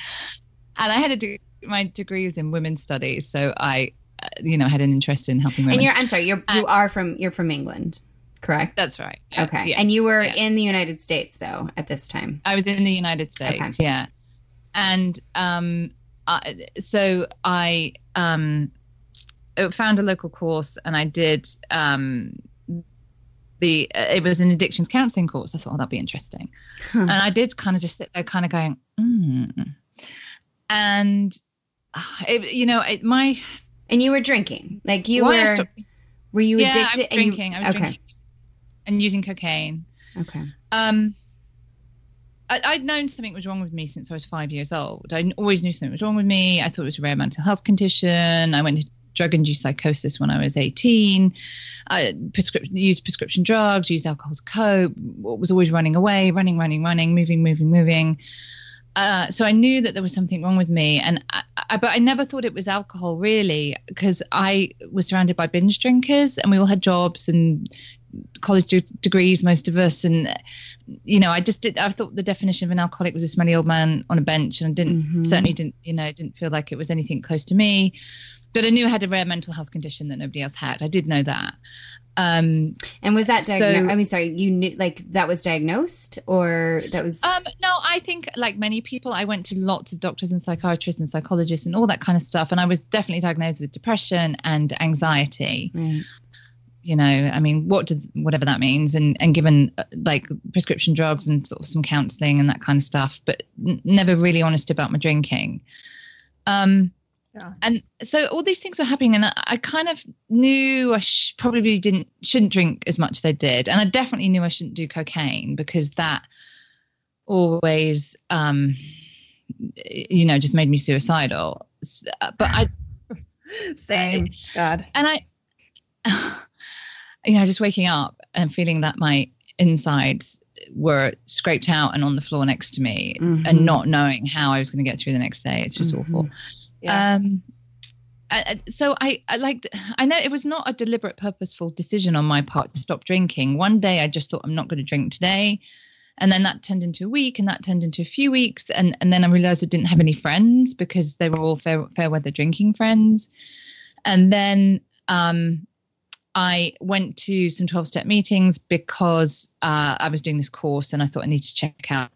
And I had a de- my degree was in women's studies, so I, uh, you know, had an interest in helping women. And you're, I'm sorry, you're you are from you're from England, correct? That's right. Yeah, okay. yeah. And you were yeah. in the United States though at this time. I was in the United States, Okay. yeah, and um, I, so I um, found a local course, and I did um, the. Uh, it was an addictions counselling course. I thought, oh, that'd be interesting, Huh. and I did kind of just sit there, kind of going, mm. and uh, it, you know, it, my And you were drinking, like you were. stopped- were you yeah, addicted? I was and you- drinking. I was okay. drinking and using cocaine. Okay. Um, I, I'd known something was wrong with me since I was five years old. I always knew something was wrong with me. I thought it was a rare mental health condition. I went to drug-induced psychosis when I was 18. I prescrip- used prescription drugs, used alcohol to cope, was always running away, running, running, running, moving, moving, moving. Uh, so I knew that there was something wrong with me, and I, I, but I never thought it was alcohol really, because I was surrounded by binge drinkers, and we all had jobs and college de- degrees, most of us, and you know, I just did. I thought the definition of an alcoholic was a smelly old man on a bench, and I didn't Mhm. certainly didn't, you know, didn't feel like it was anything close to me. But I knew I had a rare mental health condition that nobody else had. I did know that. Um, And was that So- diagnosed? I mean, sorry, you knew like that was diagnosed, or that was Um, no, I think like many people, I went to lots of doctors and psychiatrists and psychologists and all that kind of stuff, and I was definitely diagnosed with depression and anxiety. right. You know, I mean, what did whatever that means, and and given uh, like prescription drugs and sort of some counselling and that kind of stuff, but n- never really honest about my drinking. Um, Yeah. and so all these things were happening, and I, I kind of knew I sh- probably didn't shouldn't drink as much as I did, and I definitely knew I shouldn't do cocaine because that always, um, you know, just made me suicidal. Uh, But I Same. God. and I, you know, just waking up and feeling that my insides were scraped out and on the floor next to me, Mhm. and not knowing how I was going to get through the next day. It's just Mhm. awful. Um, I- I- so I, I like I know it was not a deliberate, purposeful decision on my part to stop drinking. One day I just thought I'm not going to drink today, and then that turned into a week, and that turned into a few weeks, and and then I realized I didn't have any friends because they were all fair, fair weather drinking friends, and then um, I went to some 12 step meetings because uh, I was doing this course, and I thought I need to check out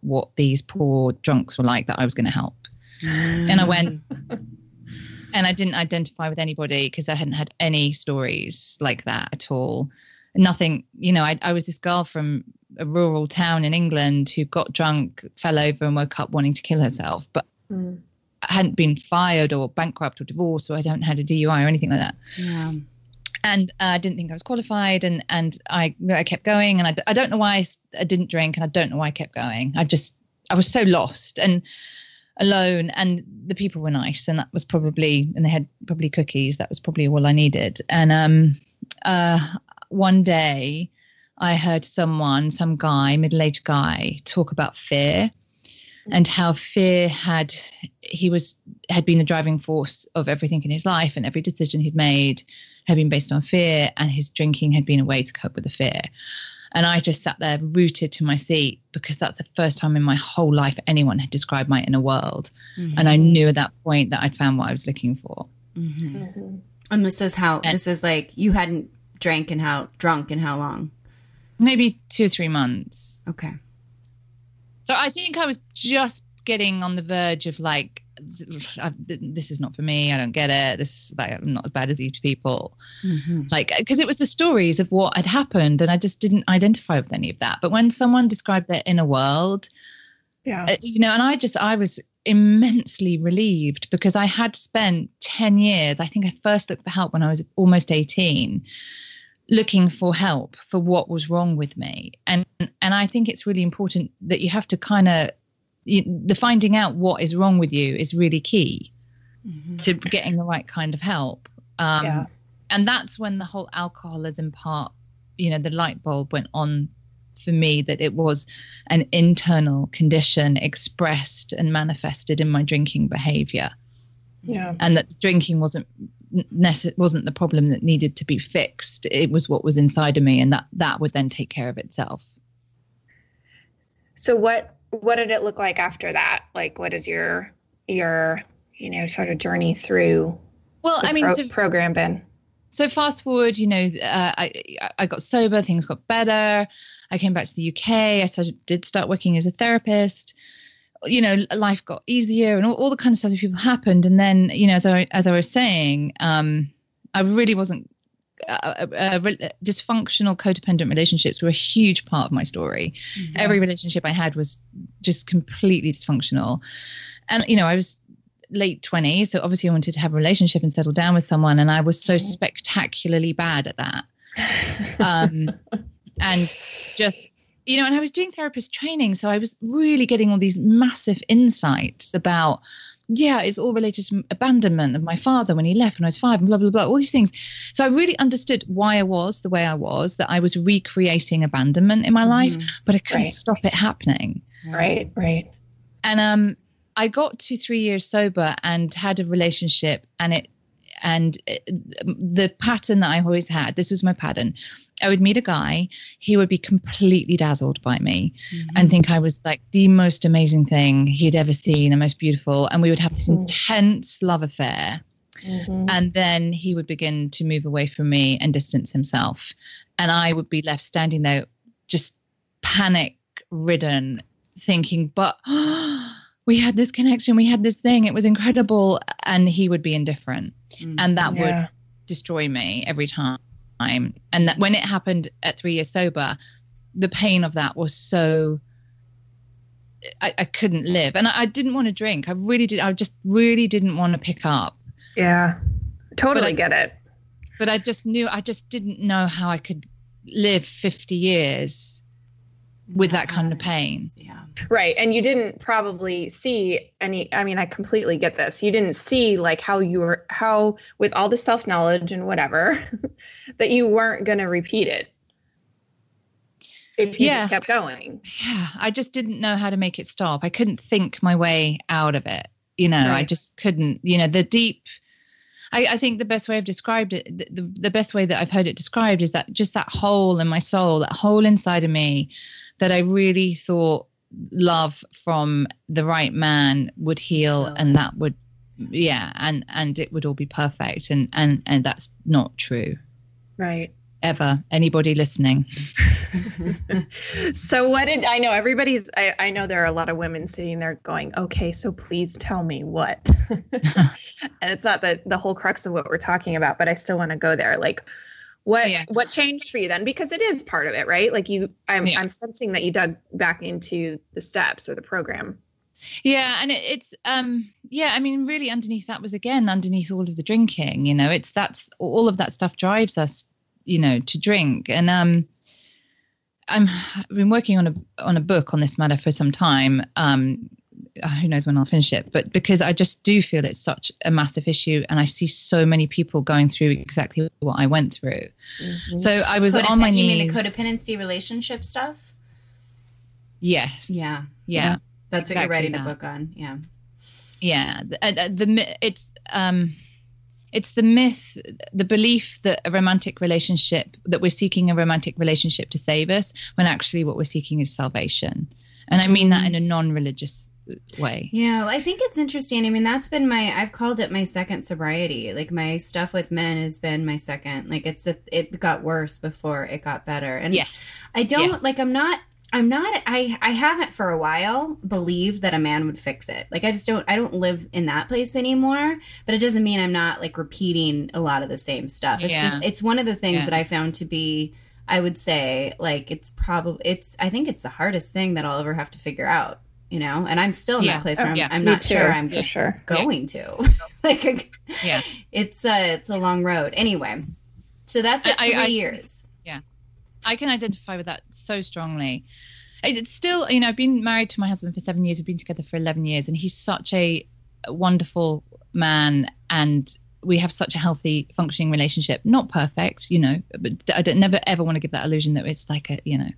what these poor drunks were like that I was going to help and I went and I didn't identify with anybody because I hadn't had any stories like that at all. Nothing, you know, I, I was this girl from a rural town in England who got drunk, fell over, and woke up wanting to kill herself, but Mm. I hadn't been fired or bankrupt or divorced, or I don't had a DUI or anything like that. Yeah. And uh, I didn't think I was qualified, and and I I kept going, and I, I don't know why I didn't drink, and I don't know why I kept going. I just I was so lost and alone, and the people were nice, and that was probably and they had probably cookies. That was probably all I needed. And um, uh, one day, I heard someone, some guy, middle aged guy, talk about fear and how fear had he was had been the driving force of everything in his life and every decision he'd made had been based on fear and his drinking had been a way to cope with the fear and i just sat there rooted to my seat because that's the first time in my whole life anyone had described my inner world and i knew at that point that i'd found what i was looking for Mhm. Mhm. And this is how And- this is like you hadn't drank and how drunk and how long? maybe two or three months Okay. So I think I was just getting on the verge of like, I, this is not for me. I don't get it. This like, I'm not as bad as these people. Mm-hmm. Like, because it was the stories of what had happened, and I just didn't identify with any of that. But when someone described their inner world, Yeah. uh, you know, and I just, I was immensely relieved because I had spent 10 years. I think I first looked for help when I was almost 18 looking for help for what was wrong with me and and i think it's really important that you have to kind of the finding out what is wrong with you is really key Mm-hmm. to getting the right kind of help um Yeah. and that's when the whole alcoholism part you know the light bulb went on for me that it was an internal condition expressed and manifested in my drinking behavior Yeah. and that drinking wasn't wasn't the problem that needed to be fixed it was what was inside of me and that that would then take care of itself So what what did it look like after that? Like what is your your you know sort of journey through well i mean pro- so, program been? so fast forward you know uh, i i got sober things got better i came back to the uk i started, did start working as a therapist you know life got easier and all, all the kind of stuff that people happened and then you know as i as i was saying um i really wasn't uh, uh, uh, dysfunctional codependent relationships were a huge part of my story. Every relationship i had was just completely dysfunctional. And you know i was late 20s so obviously i wanted to have a relationship and settle down with someone and i was so Mhm. spectacularly bad at that. Um, and just you know and i was doing therapist training so i was really getting all these massive insights about yeah it's all related to abandonment of my father when he left when i was five and blah blah blah all these things so i really understood why i was the way i was that i was recreating abandonment in my life but i couldn't Right. stop it happening right, right. and um i got to three years sober and had a relationship and it and the pattern that i always had this was my pattern i would meet a guy he would be completely dazzled by me Mm-hmm. and think i was like the most amazing thing he'd ever seen and most beautiful and we would have this Mm. intense love affair Mhm. and then he would begin to move away from me and distance himself and i would be left standing there just panic ridden thinking but we had this connection we had this thing it was incredible and he would be indifferent Mm-hmm. and that would destroy me every time and that when it happened at three years sober the pain of that was so I, I couldn't live and I, I didn't want to drink i really did i just really didn't want to pick up Yeah. Totally I- get it. but I just knew I just didn't know how I could live 50 years with that kind of pain. Yeah. Right. And you didn't probably see any I mean, I completely get this. You didn't see like how you were how with all the self-knowledge and whatever that you weren't gonna repeat it. If you Yeah. just kept going. Yeah, I just didn't know how to make it stop. I couldn't think my way out of it. You know, I just couldn't. You know, the deep. I, I think the best way I've described it, the, the, the best way that I've heard it described is that just that hole in my soul, that hole inside of me that I really thought love from the right man would heal Fill and that would yeah and and it would all be perfect. And and and that's not true. Right. ever. Anybody listening? So what did I know everybody's I, I know there are a lot of women sitting there going, Okay, so please tell me what. And it's not the the whole crux of what we're talking about, but I still want to go there. Like what Yeah. what changed for you then? Because it is part of it, right? Like you I'm Yeah. I'm sensing that you dug back into the steps or the program. Yeah, and it, it's um yeah, I mean really underneath that was again underneath all of the drinking, you know, it's that's all of that stuff drives us, you know, to drink. And um I'm I've been working on a on a book on this matter for some time. Um who knows when I'll finish it, but because I just do feel it's such a massive issue and I see so many people going through exactly what I went through. So I was on my knees. You mean the codependency relationship stuff? yes. Yeah. Yeah. That's what you're writing that. the book on. Yeah. yeah the, uh, the it's um it's the myth the belief that a romantic relationship that we're seeking a romantic relationship to save us when actually what we're seeking is salvation and i mean that in a non-religious way Yeah, I think it's interesting. I mean, that's been my I've called it my second sobriety. Like my stuff with men has been my second. Like it's a, it got worse before it got better. And yes I don't Yes. like I'm not I'm not I I haven't for a while believed that a man would fix it. Like I just don't I don't live in that place anymore, but it doesn't mean I'm not like repeating a lot of the same stuff. It's Yeah. just it's one of the things Yeah. that I found to be I would say like it's probably it's I think it's the hardest thing that I'll ever have to figure out, you know? And I'm still in Yeah. that place Oh, where I'm, yeah. I'm not too, sure I'm for sure. going to. like Yeah. it's a it's a long road. Anyway, so that's it I- three I- years. Yeah, I can identify with that so strongly. It's still, you know, I've been married to my husband for seven years. We've been together for 11 years, and he's such a wonderful man. And we have such a healthy, functioning relationship. Not perfect, you know, but I don't, never ever want to give that illusion that it's like a, you know,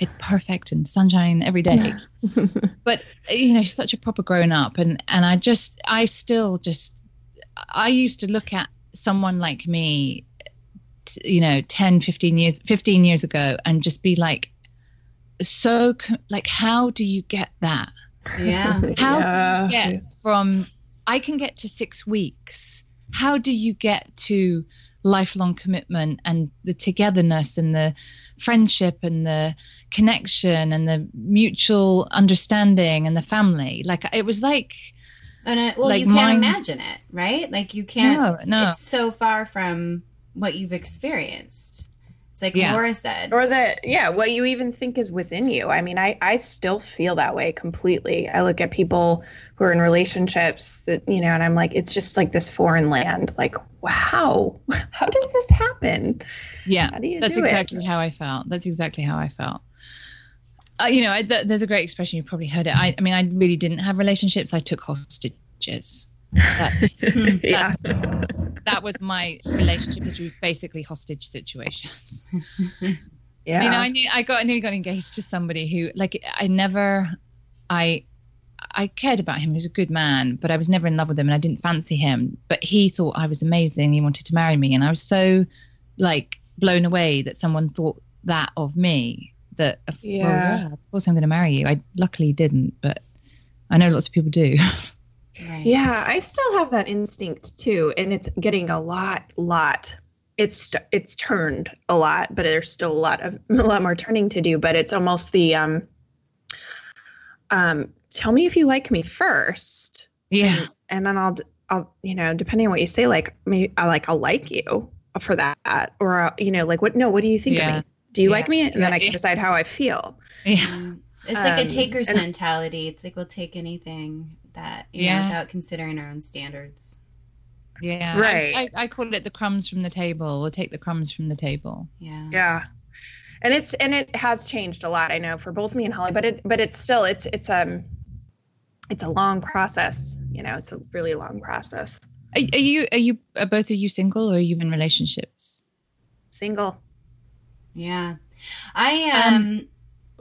it's perfect and sunshine every day. but, you know, he's such a proper grown up. And, and I just, I still just, I used to look at someone like me you know 10 15 years 15 years ago and just be like so like how do you get that Yeah. how Yeah. do you get from i can get to 6 weeks how do you get to lifelong commitment and the togetherness and the friendship and the connection and the mutual understanding and the family like it was like And it, well, Like you can't mind- imagine it, right? Like you can't. no no It's so far from what you've experienced. It's like Yeah. Laura said. or that yeah what you even think is within you i mean i i still feel that way completely i look at people who are in relationships that you know and i'm like it's just like this foreign land like wow how does this happen yeah how do you That's do exactly it how I felt. That's exactly how I felt. Uh, you know, I, th- there's a great expression. You've probably heard it. I, I mean, I really didn't have relationships. I took hostages. That, yeah that was my relationship history. Basically, hostage situations. yeah You know, I knew I got I nearly got engaged to somebody who, like, I never, I, I cared about him. He was a good man, but I was never in love with him, and I didn't fancy him. But he thought I was amazing. He wanted to marry me, and I was so, like, blown away that someone thought that of me. That well, Yeah. yeah, of course I'm going to marry you. I luckily didn't, but I know lots of people do. Right. Yeah, I still have that instinct too, and it's getting a lot, lot. It's it's turned a lot, but there's still a lot of a lot more turning to do. But it's almost the um, um, tell me if you like me first, yeah, and then I'll I'll you know depending on what you say, like maybe I like I'll like you for that, or uh, you know like what no, what do you think Yeah. of me? Do you Yeah. like me? And then I can decide how I feel. yeah. It's like a Um, taker's and- mentality. It's like we'll take anything that you know Yeah. without considering our own standards. yeah. Right. I, I call it the crumbs from the table, or take the crumbs from the table. Yeah. Yeah. And it's and it has changed a lot, I know, for both me and Holly, but it but it's still it's it's um it's a long process, you know, it's a really long process. Are, are you are you are both of you single or are you in relationships? Single. Yeah. I Um, um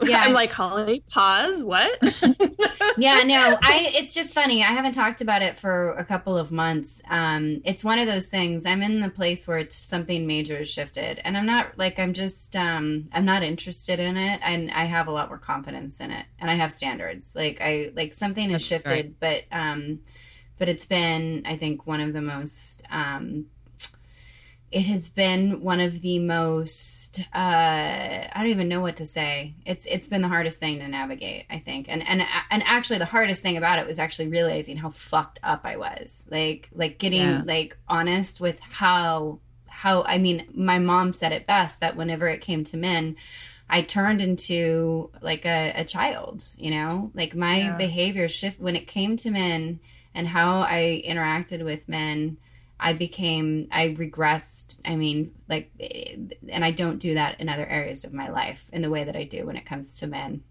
Yeah. I'm like, Holly, pause, what? yeah, no, I it's just funny. I haven't talked about it for a couple of months. Um it's one of those things. I'm in the place where it's something major has shifted and I'm not like I'm just um I'm not interested in it and I have a lot more confidence in it and I have standards. Like I like something has That's shifted, but um but it's been I think one of the most um it has been one of the most uh i don't even know what to say it's it's been the hardest thing to navigate i think and and and actually the hardest thing about it was actually realizing how fucked up i was like like getting Yeah. like honest with how how i mean my mom said it best that whenever it came to men i turned into like a, a child you know like my Yeah. behavior shift when it came to men and how i interacted with men I became, I regressed. I mean, like, and I don't do that in other areas of my life in the way that I do when it comes to men.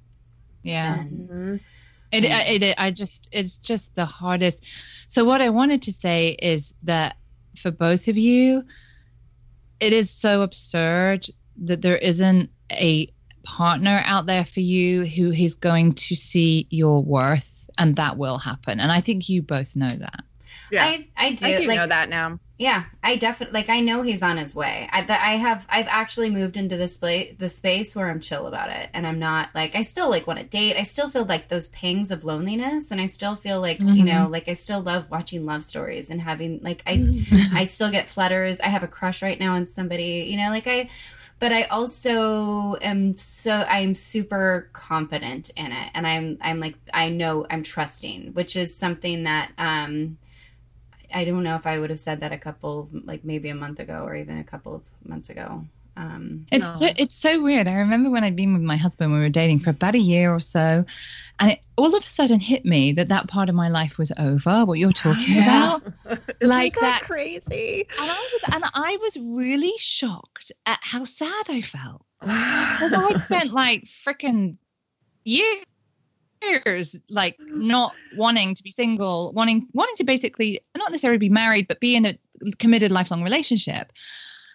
Yeah. And, Mhm. It, it, it, I just, it's just the hardest. So, what I wanted to say is that for both of you, it is so absurd that there isn't a partner out there for you who is going to see your worth, and that will happen. And I think you both know that. Yeah. I, I do, I do like, know that now. yeah, I definitely, like, I know he's on his way. I, that I have, I've actually moved into this place, the space where I'm chill about it. And I'm not like, I still like want to date. I still feel like those pangs of loneliness. And I still feel like, you Mhm. know, like I still love watching love stories and having, like, I, I still get flutters. I have a crush right now on somebody, you know, like I, but I also am so I'm super confident in it, and I'm I'm like I know I'm trusting, which is something that um, I don't know if I would have said that a couple of, like maybe a month ago or even a couple of months ago. Um, It's No. so, it's so weird. I remember when I'd been with my husband, we were dating for about a year or so, and it all of a sudden hit me that that part of my life was over. What you're talking Yeah. about, like Isn't that. crazy. And I was, and I was really shocked at how sad I felt. Because I spent like freaking years like not wanting to be single, wanting wanting to basically not necessarily be married, but be in a committed lifelong relationship.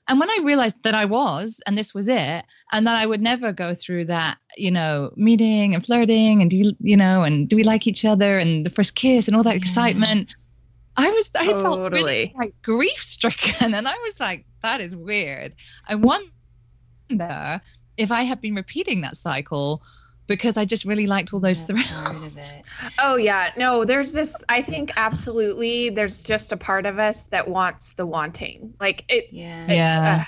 And when I realized that I was, and this was it, and that I would never go through that, you know, meeting and flirting and do you, you know, and do we like each other and the first kiss and all that Yeah. excitement, I was, I felt really like grief stricken, and I was like, that is weird. I wonder if I have been repeating that cycle because I just really liked all those that part thrills. Oh yeah, no, there's this I think absolutely there's just a part of us that wants the wanting. Like it Yeah. Yeah. uh,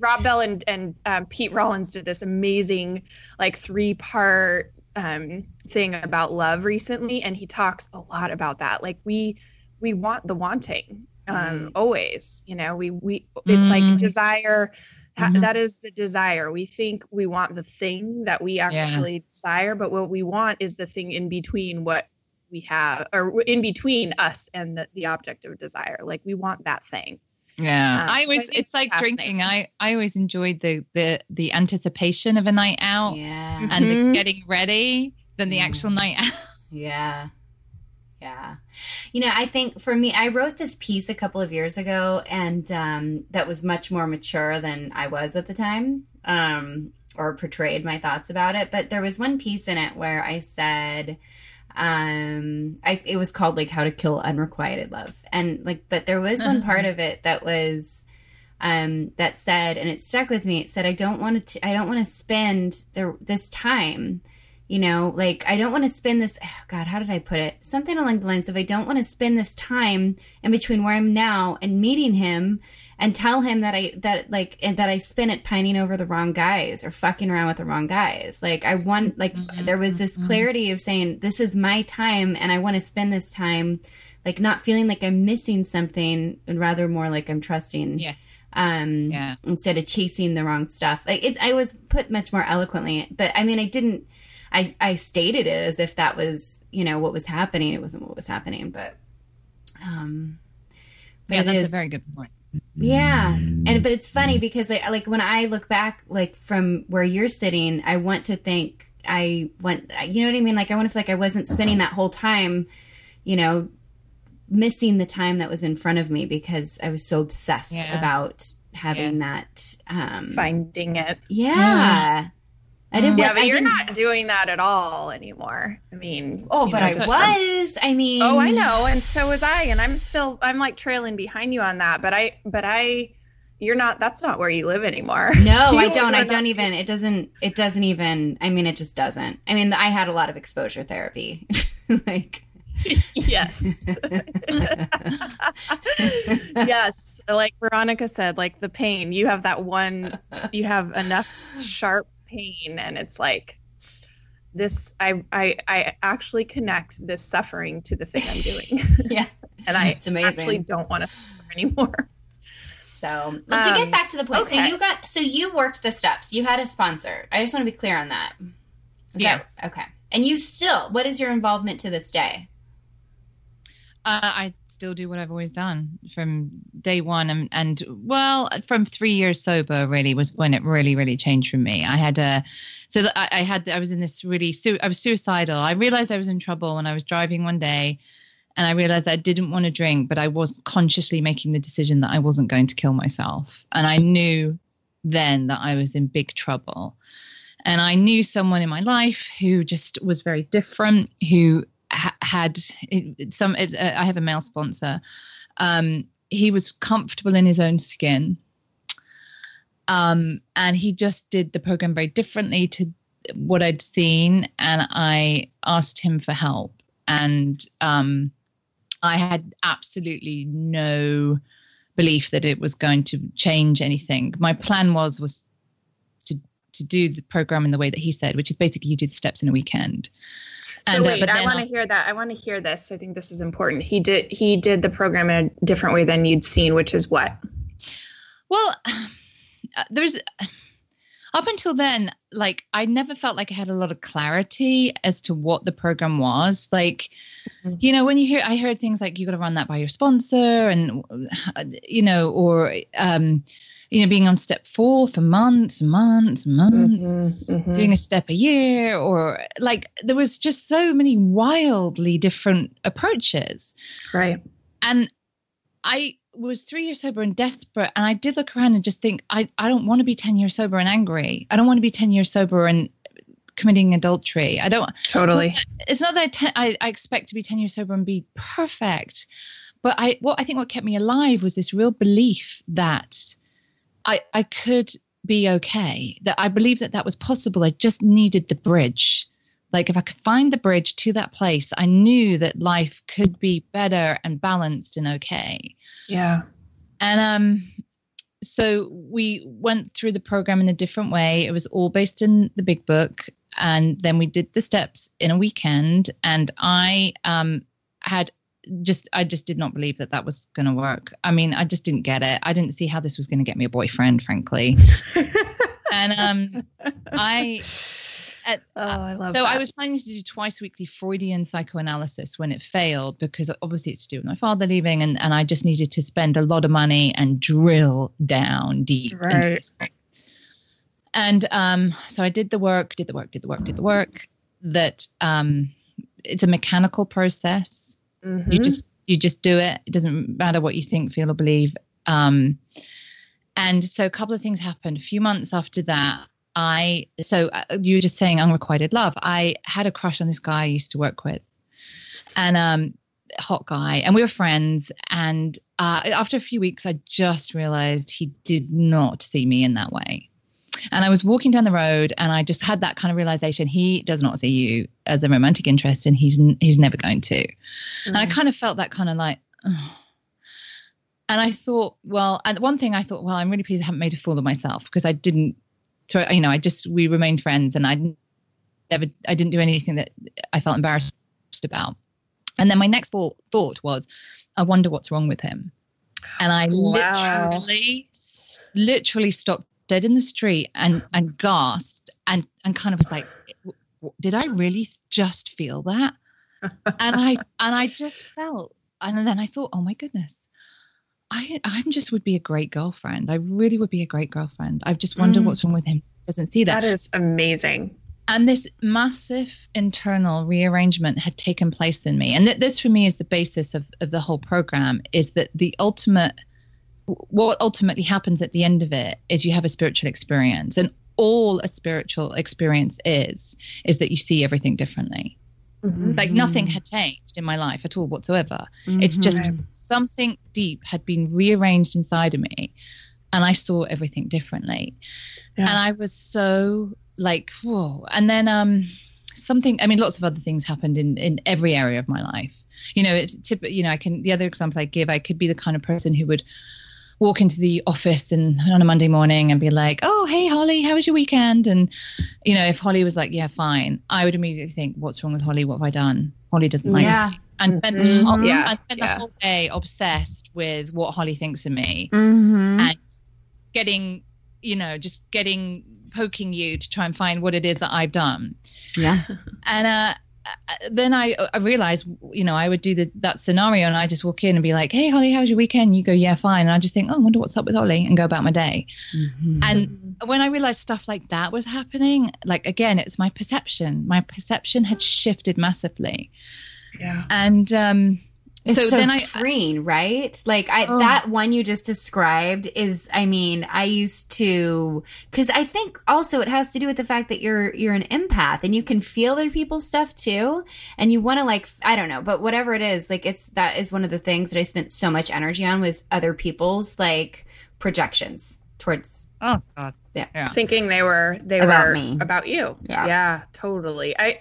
Rob Bell and, and um, Pete Rollins did this amazing like three part um, thing about love recently, and he talks a lot about that. Like we we want the wanting um, Right. always. You know, we we it's like Mm. desire. Ha- Mhm. That is the desire. We think we want the thing that we actually desire, but what we want is the thing in between what we have, or in between us and the, the object of desire. Like we want that thing. Yeah, Um, I so I always it's like drinking. I I always enjoyed the the the anticipation of a night out Yeah. and the Mhm. getting ready than the Mm. actual night out. Yeah. Yeah. You know, I think for me, I wrote this piece a couple of years ago and um, that was much more mature than I was at the time um, or portrayed my thoughts about it. But there was one piece in it where I said, um, I, it was called like How to Kill Unrequited Love. And like, but there was one part of it that was, um, that said, and it stuck with me. It said, I don't want to, I don't want to spend the, this time you know like i don't want to spend this oh god how did i put it something along the lines of i don't want to spend this time in between where i'm now and meeting him and tell him that i that like and that i spent it pining over the wrong guys or fucking around with the wrong guys like i want mm-hmm, like mm-hmm, there was this mm-hmm. clarity of saying this is my time and i want to spend this time like not feeling like i'm missing something and rather more like i'm trusting Yes. um Yeah. instead of chasing the wrong stuff like it, i was put much more eloquently but i mean i didn't i i stated it as if that was you know what was happening it wasn't what was happening but um but Yeah, that's is- a very good point. yeah and but it's funny because I, like when i look back like from where you're sitting i want to think i want you know what i mean like i want to feel like i wasn't spending that whole time you know missing the time that was in front of me because i was so obsessed Yeah. about having Yes. that um Finding it. yeah i didn't mm. Yeah, want- but I you're didn't- not doing that at all anymore. I mean, oh but know, i just from- was i mean Oh, I know, and so was I, and I'm still I'm like trailing behind you on that. But I, but I, you're not. That's not where you live anymore. No, I don't. I not- don't even. It doesn't. It doesn't even. I mean, it just doesn't. I mean, I had a lot of exposure therapy. like, yes. yes. Like Veronica said, like the pain. You have that one. You have enough sharp pain, and it's like this. I I I actually connect this suffering to the thing I'm doing, yeah. and I It's amazing. actually don't want to suffer anymore. So, but to get Um, back to the point, so you got, so you worked the steps. You had a sponsor. I just want to be clear on that. Is that- okay. And you still. What is your involvement to this day? Uh, I still do what I've always done from day one, and, and well, from three years sober, really was when it really, really changed for me. I had a, so I, I had, I was in this really, su- I was suicidal. I realized I was in trouble when I was driving one day, and I realized I didn't want to drink, but I was consciously making the decision that I wasn't going to kill myself, and I knew then that I was in big trouble. And I knew someone in my life who just was very different, who ha- had some. Uh, I have a male sponsor. Um, he was comfortable in his own skin, um, and he just did the program very differently to what I'd seen. And I asked him for help, and um, I had absolutely no belief that it was going to change anything. My plan was was to to do the program in the way that he said, which is basically you do the steps in a weekend. So And, uh, wait, but I want to hear that. I want to hear this. I think this is important. He did he did the program in a different way than you'd seen, which is what? Well, uh, there's up until then, like I never felt like I had a lot of clarity as to what the program was. Like, Mhm. you know, when you hear, I heard things like you got to run that by your sponsor, and you know, or um, you know, being on step four for months, months, months. Mhm, mhm. Doing a step a year, or like there was just so many wildly different approaches right. and I was three years sober and desperate. And I did look around and just think, I, I don't want to be 10 years sober and angry. I don't want to be 10 years sober and committing adultery. I don't, Totally. it's not that I, I, I expect to be 10 years sober and be perfect. But I, what I think what kept me alive was this real belief that I, I could be okay, that I believed that that was possible. I just needed the bridge. Like if I could find the bridge to that place, I knew that life could be better and balanced and okay. Yeah. And um, so we went through the program in a different way. It was all based in the big book. And then we did the steps in a weekend. And I um, had just, I just did not believe that that was going to work. I mean, I just didn't get it. I didn't see how this was going to get me a boyfriend, frankly. and um, I, at, Oh, I love so that. I was planning to do twice weekly Freudian psychoanalysis when it failed because obviously it's to do with my father leaving and, and I just needed to spend a lot of money and drill down deep. Right. And um, so I did the work, did the work, did the work, did the work. That um, it's a mechanical process. You Mhm. just you just do it. It doesn't matter what you think, feel, or believe. Um, and so a couple of things happened. A few months after that, I so uh, you were just saying unrequited love. I had a crush on this guy I used to work with, and um, hot guy, and we were friends. And uh, after a few weeks, I just realized he did not see me in that way. And I was walking down the road, and I just had that kind of realization: he does not see you as a romantic interest, and he's he's never going to. And I Mhm. kind of felt that kind of like, "Ugh." and I thought, well, and one thing I thought, well, I'm really pleased I haven't made a fool of myself because I didn't, so you know, I just we remained friends, and I never, I didn't do anything that I felt embarrassed about. And then my next thought thought was, I wonder what's wrong with him, and I Wow. literally, literally stopped dead in the street and and gasped and and kind of was like, did I really just feel that? and I and I just felt, and then I thought, oh my goodness, I I'm just would be a great girlfriend. I really would be a great girlfriend. I just wonder Mm. what's wrong with him. He doesn't see that. that is amazing. and this massive internal rearrangement had taken place in me. And th- this for me is the basis of of the whole program. Is that the ultimate what ultimately happens at the end of it is you have a spiritual experience and all a spiritual experience is is that you see everything differently Mhm. like nothing had changed in my life at all whatsoever it's Mhm. just something deep had been rearranged inside of me and i saw everything differently Yeah. and i was so like whoa and then um something i mean lots of other things happened in in every area of my life you know it's tip, you know i can the other example i give i could be the kind of person who would walk into the office and on a monday morning and be like oh hey holly how was your weekend and you know if holly was like yeah fine i would immediately think what's wrong with holly what have i done holly doesn't like yeah. me and spent, Mhm. the, whole, Yeah, I spent yeah. the whole day obsessed with what holly thinks of me Mhm. and getting you know just getting poking you to try and find what it is that i've done Yeah. and uh then I, I realized, you know, I would do the, that scenario and I just walk in and be like, Hey, Holly, how's your weekend? You go, yeah, fine. And I just think, Oh, I wonder what's up with Holly and go about my day. Mhm. And when I realized stuff like that was happening, like, again, it's my perception. My perception had shifted massively. yeah. And, um, It's so, so, then I, freeing, right? Like I Oh. that one you just described is I mean, I used to cuz I think also it has to do with the fact that you're you're an empath and you can feel other people's stuff too and you want to like I don't know, but whatever it is, like it's that is one of the things that I spent so much energy on was other people's like projections towards oh God. Yeah. Yeah. thinking they were they About were me. about you. Yeah. Yeah, totally. I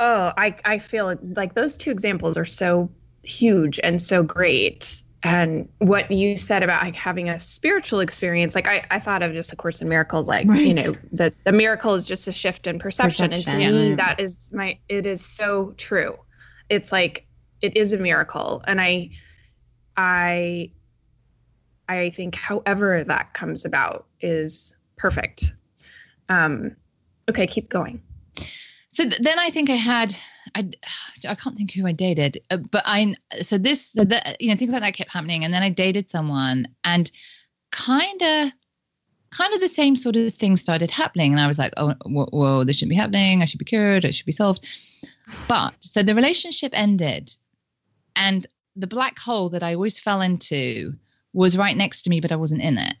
oh, I I feel like those two examples are so huge and so great. and what you said about like having a spiritual experience like i, I thought of just a course in miracles like Right. you know the, the miracle is just a shift in perception, and Perception, to me that is my it is so true. It's like it is a miracle. And i i i think however that comes about is perfect. Um okay keep going So th- then I think I had I I can't think who I dated, uh, but I so this so that you know things like that kept happening, and then I dated someone, and kind of kind of the same sort of thing started happening, and I was like, oh, whoa, whoa, this shouldn't be happening. I should be cured. It should be solved. But so the relationship ended, and the black hole that I always fell into was right next to me, but I wasn't in it.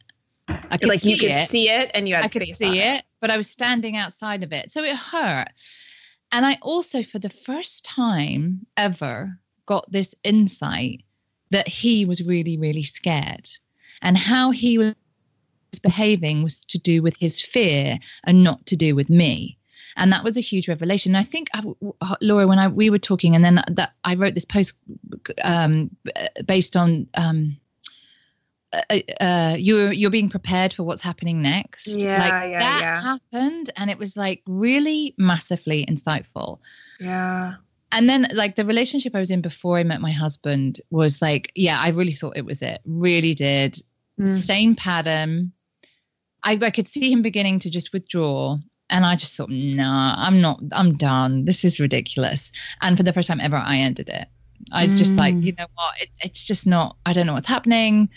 I could like see you could it. see it and you had I could see on it, but I was standing outside of it. So it hurt. And I also, for the first time ever, got this insight that he was really, really scared. And how he was behaving was to do with his fear and not to do with me. And that was a huge revelation. I think, I, Laura, when I we were talking, and then that I wrote this post um, based on um, uh, uh, you're you're being prepared for what's happening next. Yeah, like yeah, that yeah. happened, and it was like really massively insightful. yeah And then like the relationship I was in before I met my husband was like, yeah, I really thought it was it. Really did. Mm. Same pattern. I, I could see him beginning to just withdraw. And I just thought, nah, I'm not, I'm done. This is ridiculous. And for the first time ever, I ended it. I was just like, Mm. you know what? It, it's just not, I don't know what's happening,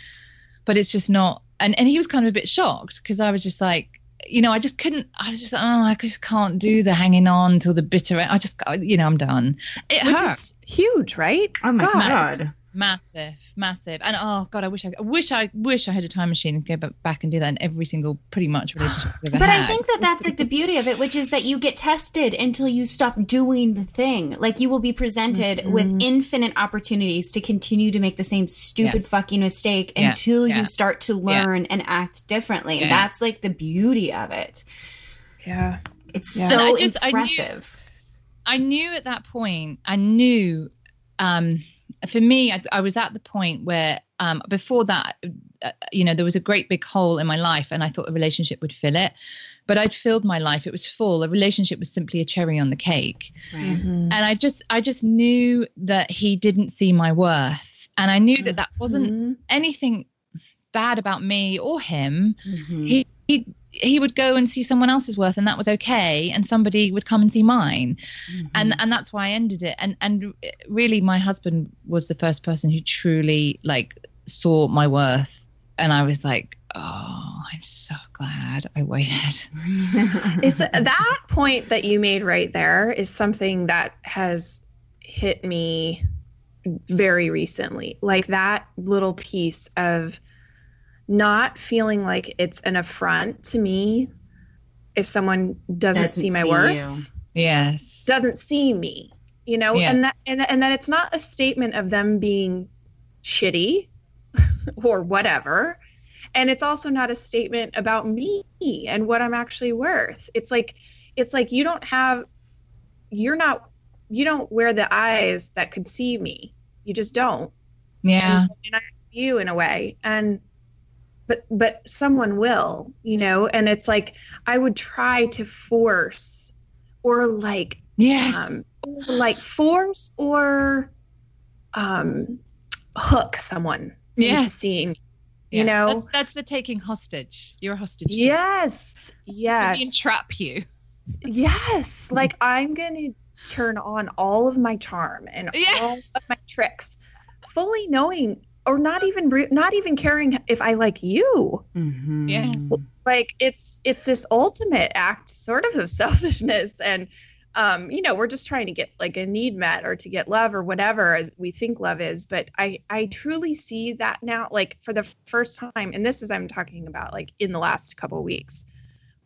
but it's just not. And, and he was kind of a bit shocked because I was just like, you know, I just couldn't, I was just, oh, I just can't do the hanging on till the bitter end. I just, you know, I'm done. It which hurt. is huge right Oh my God. god. Massive massive and oh god i wish i, I wish i wish i had a time machine and go back and do that in every single pretty much relationship i've ever But had I think that that's like the beauty of it, which is that you get tested until you stop doing the thing. Like you will be presented with infinite opportunities to continue to make the same stupid Yes. fucking mistake Yeah, until yeah. you start to learn and act differently. And Yeah. that's like the beauty of it. yeah It's Yeah. so I just- I knew- impressive. i knew at that point i knew um for me i, I was at the point where um before that uh, you know there was a great big hole in my life and i thought a relationship would fill it but i'd filled my life it was full a relationship was simply a cherry on the cake Right. Mhm. and i just i just knew that he didn't see my worth and i knew that that wasn't Mhm. anything bad about me or him. Mhm. He, he he would go and see someone else's worth, and that was okay. And somebody would come and see mine, Mm-hmm. and and that's why I ended it. And and really, my husband was the first person who truly like saw my worth, and I was like, oh, I'm so glad I waited. It's that point that you made right there is something that has hit me very recently. Like that little piece of not feeling like it's an affront to me if someone doesn't, Doesn't see my see worth, Yes. doesn't see me, you know, Yeah. and that and, and that it's not a statement of them being shitty or whatever. And it's also not a statement about me and what I'm actually worth. It's like it's like you don't have you're not you don't wear the eyes that could see me. You just don't. Yeah. And, and I you in a way. And but but someone will, you know, and it's like I would try to force or like Yes. um, like force or um, hook someone Yeah. into seeing. You Yeah. know, that's, that's the taking hostage. You're a hostage. yes, Maybe yes, entrap you. yes. Like I'm gonna turn on all of my charm and Yeah. all of my tricks, fully knowing or not even re- not even caring if I like you. Mhm. Yes. like it's it's this ultimate act sort of of selfishness and um you know we're just trying to get like a need met or to get love or whatever as we think love is but i i truly see that now like for the first time and this is i'm talking about like in the last couple of weeks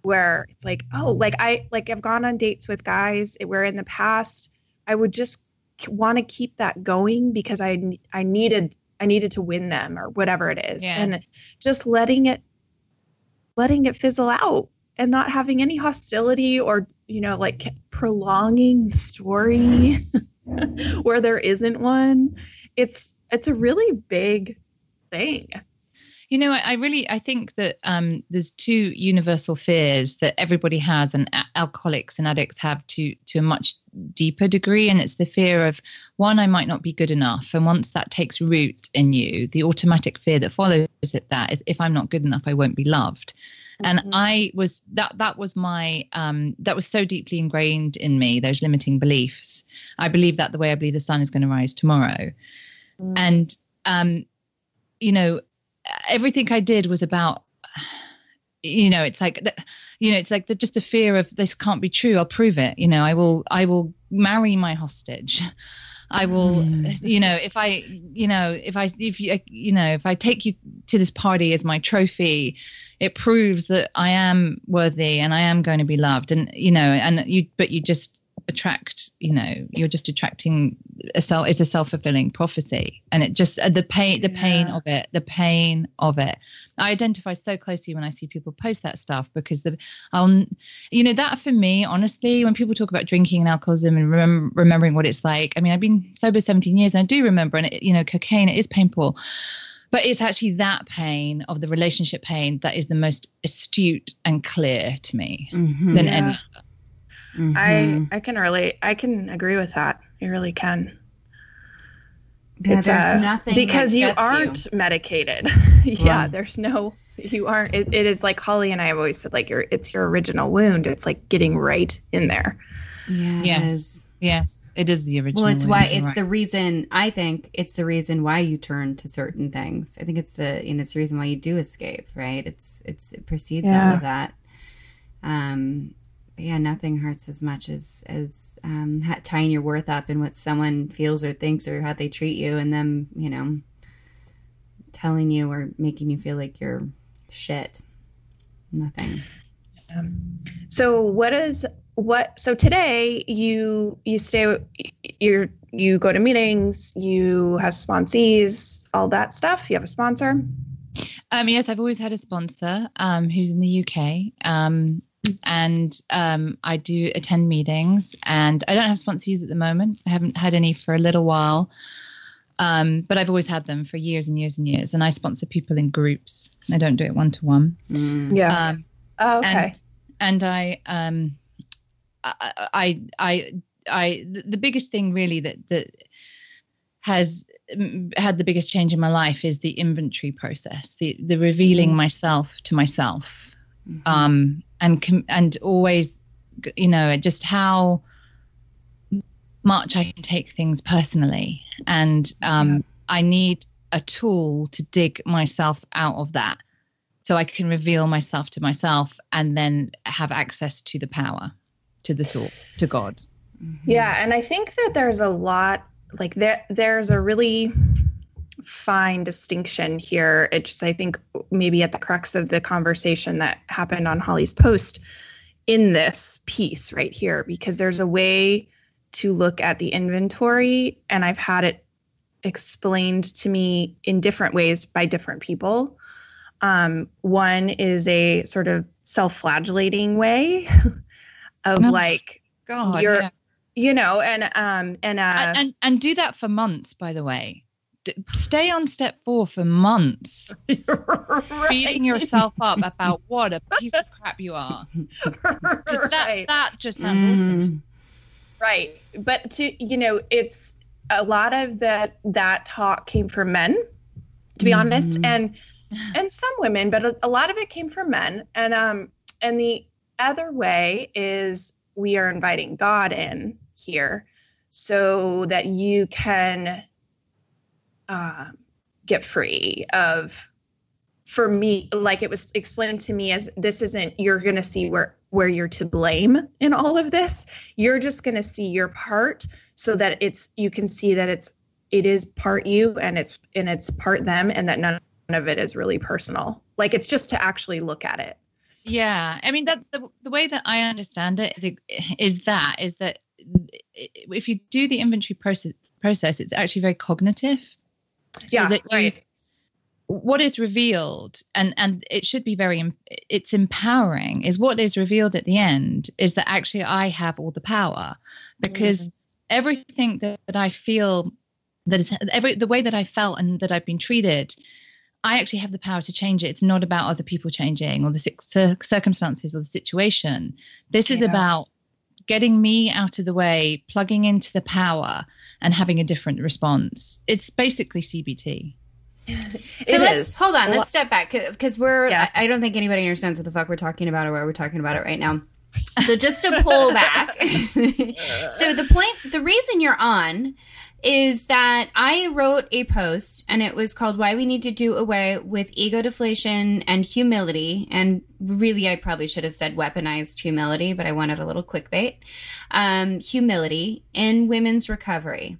where it's like oh like i like i've gone on dates with guys where in the past i would just want to keep that going because i i needed i needed to win them or whatever it is Yes. and just letting it letting it fizzle out and not having any hostility or you know like prolonging the story where there isn't one it's it's a really big thing. You know, I, really I think that um, there's two universal fears that everybody has, and alcoholics and addicts have to to a much deeper degree, and it's the fear of one, I might not be good enough, and once that takes root in you, the automatic fear that follows it that is if I'm not good enough, I won't be loved. And Mhm. I was that that was my um, that was so deeply ingrained in me those limiting beliefs. I believe that the way I believe the sun is going to rise tomorrow Mm. and um you know everything i did was about you know it's like you know it's like the, just a fear of this can't be true. I'll prove it. You know i will i will marry my hostage. I will mm. you know if i you know if i if you you know if i take you to this party as my trophy it proves that i am worthy and i am going to be loved. And you know and you but you just attract you know you're just attracting a self it's a self-fulfilling prophecy and it just uh, the pain the pain Yeah. of it the pain of it i identify so closely when i see people post that stuff because the i'll you know that for me honestly when people talk about drinking and alcoholism and remem- remembering what it's like i mean i've been sober 17 years and i do remember and it, you know cocaine it is painful but it's actually that pain of the relationship pain that is the most astute and clear to me Mhm. than Yeah. any Mhm. I I can relate. I can agree with that. You really can. Yeah, It's, there's uh, nothing because that you gets aren't medicated. yeah, Right. there's no. You aren't. It, it is like Holly and I have always said. Like your, it's your original wound. It's like getting right in there. Yeah, Yes. yes it is the original Well, it's one, why it's right. the reason I think it's the reason why you turn to certain things. I think it's the and it's the reason why you do escape, right? It's it's it precedes all Yeah. of that. Um, but yeah, nothing hurts as much as as um, tying your worth up in what someone feels or thinks or how they treat you, and them, you know, telling you or making you feel like you're shit. Nothing. Um, so what is what? So today you you stay. you're you go to meetings. You have sponsees. All that stuff. You have a sponsor. Um, yes, I've always had a sponsor um, who's in the UK. Um, and um, I do attend meetings, and I don't have sponsors at the moment. I haven't had any for a little while, um, but I've always had them for years and years and years. And I sponsor people in groups. I don't do it one to one. Yeah. Um, oh, okay. and I, um, I, I, I, I, the the biggest thing really that that has had the biggest change in my life is the inventory process, the the revealing myself to myself, Mhm. um, and com- and always, you know, just how much I can take things personally, and um, Yeah. I need a tool to dig myself out of that so I can reveal myself to myself and then have access to the power, to the source, to God. Mhm. Yeah, and I think that there's a lot like there there's a really fine distinction here. It's just I think maybe at the crux of the conversation that happened on Holly's post in this piece right here because there's a way to look at the inventory and I've had it explained to me in different ways by different people. Um, one is a sort of self-flagellating way of Oh, like God, You're- yeah. you know and um and uh and, and and do that for months. By the way, stay on step four for months, beating yourself up about what a piece of crap you are. that right, that just sounds awesome. Mm. right but to you know it's a lot of that that talk came from men to be honest Mhm. and and some women but a, a lot of it came from men and um and the other way is we are inviting god in here so that you can uh, get free of for me like it was explained to me as this isn't you're going to see where where you're to blame in all of this. You're just going to see your part so that it's you can see that it's it is part you and it's and it's part them and that none of it is really personal. Like it's just to actually look at it. Yeah, I mean that the, the way that I understand it is is that is that if you do the inventory process process, it's actually very cognitive. So yeah that you- right what is revealed and and it should be very it's empowering is what is revealed at the end is that actually i have all the power because mm-hmm. everything that, that i feel that is every the way that i felt and that i've been treated I actually have the power to change it. It's not about other people changing or the circumstances or the situation. This is about getting me out of the way, plugging into the power, and having a different response. It's basically CBT. So It let's is. hold on. Let's step back because we're. Yeah. I, I don't think anybody understands what the fuck we're talking about or why we're talking about it right now. So just to pull back. so the point, the reason you're on is that I wrote a post and it was called "Why We Need to Do Away with Ego Deflation and Humility." And really, I probably should have said weaponized humility, but I wanted a little clickbait. Um, humility in women's recovery.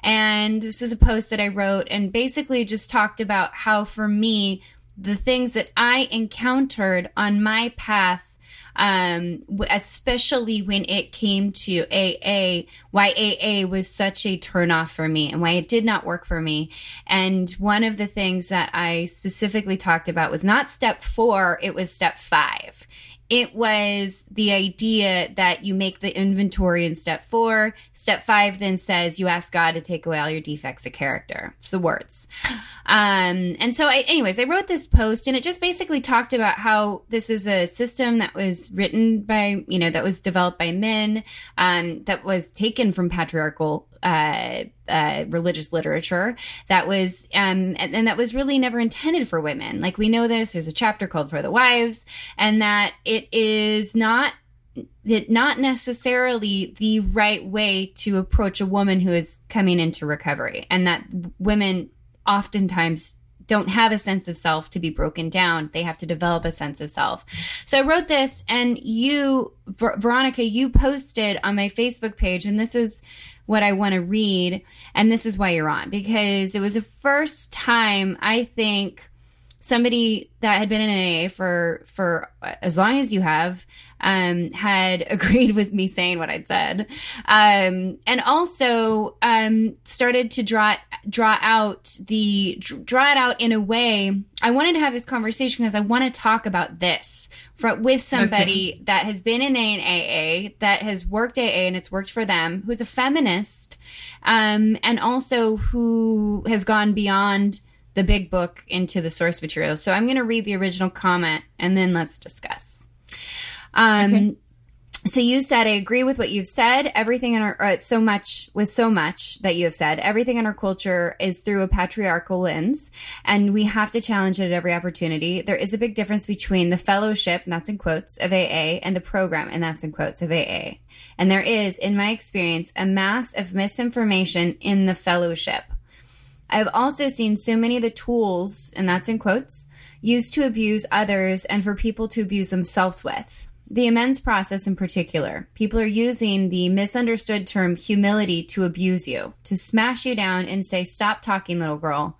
And this is a post that I wrote and basically just talked about how, for me, the things that I encountered on my path, um, especially when it came to AA, why AA was such a turnoff for me and why it did not work for me. And one of the things that I specifically talked about was not step four, it was step five it was the idea that you make the inventory in step four. Step five then says you ask God to take away all your defects of character. It's the words. Um, and so, I, anyways, I wrote this post and it just basically talked about how this is a system that was written by, you know, that was developed by men, um, that was taken from patriarchal uh, uh, religious literature that was um, and, and that was really never intended for women. Like we know this. There's a chapter called "For the Wives," and that it is not it not necessarily the right way to approach a woman who is coming into recovery, and that women oftentimes don't have a sense of self to be broken down. They have to develop a sense of self. So I wrote this, and you, Ver- Veronica, you posted on my Facebook page, and this is what I want to read, and this is why you're on because it was the first time I think somebody that had been in AA for for as long as you have um, had agreed with me saying what I'd said, um, and also um, started to draw draw out the draw it out in a way. I wanted to have this conversation because I want to talk about this for, with somebody that has been in an AA, that has worked AA and it's worked for them, who's a feminist, um, and also who has gone beyond the big book into the source material. So I'm going to read the original comment and then let's discuss. Um, So you said, I agree with what you've said. Everything in our, uh, so much, with so much that you have said, everything in our culture is through a patriarchal lens, and we have to challenge it at every opportunity. There is a big difference between the fellowship, and that's in quotes, of AA, and the program, and that's in quotes, of AA. And there is, in my experience, a mass of misinformation in the fellowship. I've also seen so many of the tools, and that's in quotes, used to abuse others and for people to abuse themselves with. The amends process in particular, people are using the misunderstood term humility to abuse you, to smash you down and say, Stop talking, little girl.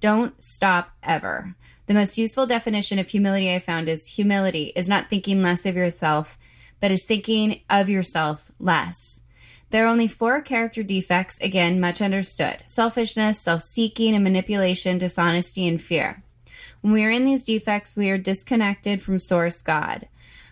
Don't stop ever. The most useful definition of humility I found is humility is not thinking less of yourself, but is thinking of yourself less. There are only four character defects, again, much understood selfishness, self seeking, and manipulation, dishonesty, and fear. When we are in these defects, we are disconnected from Source God.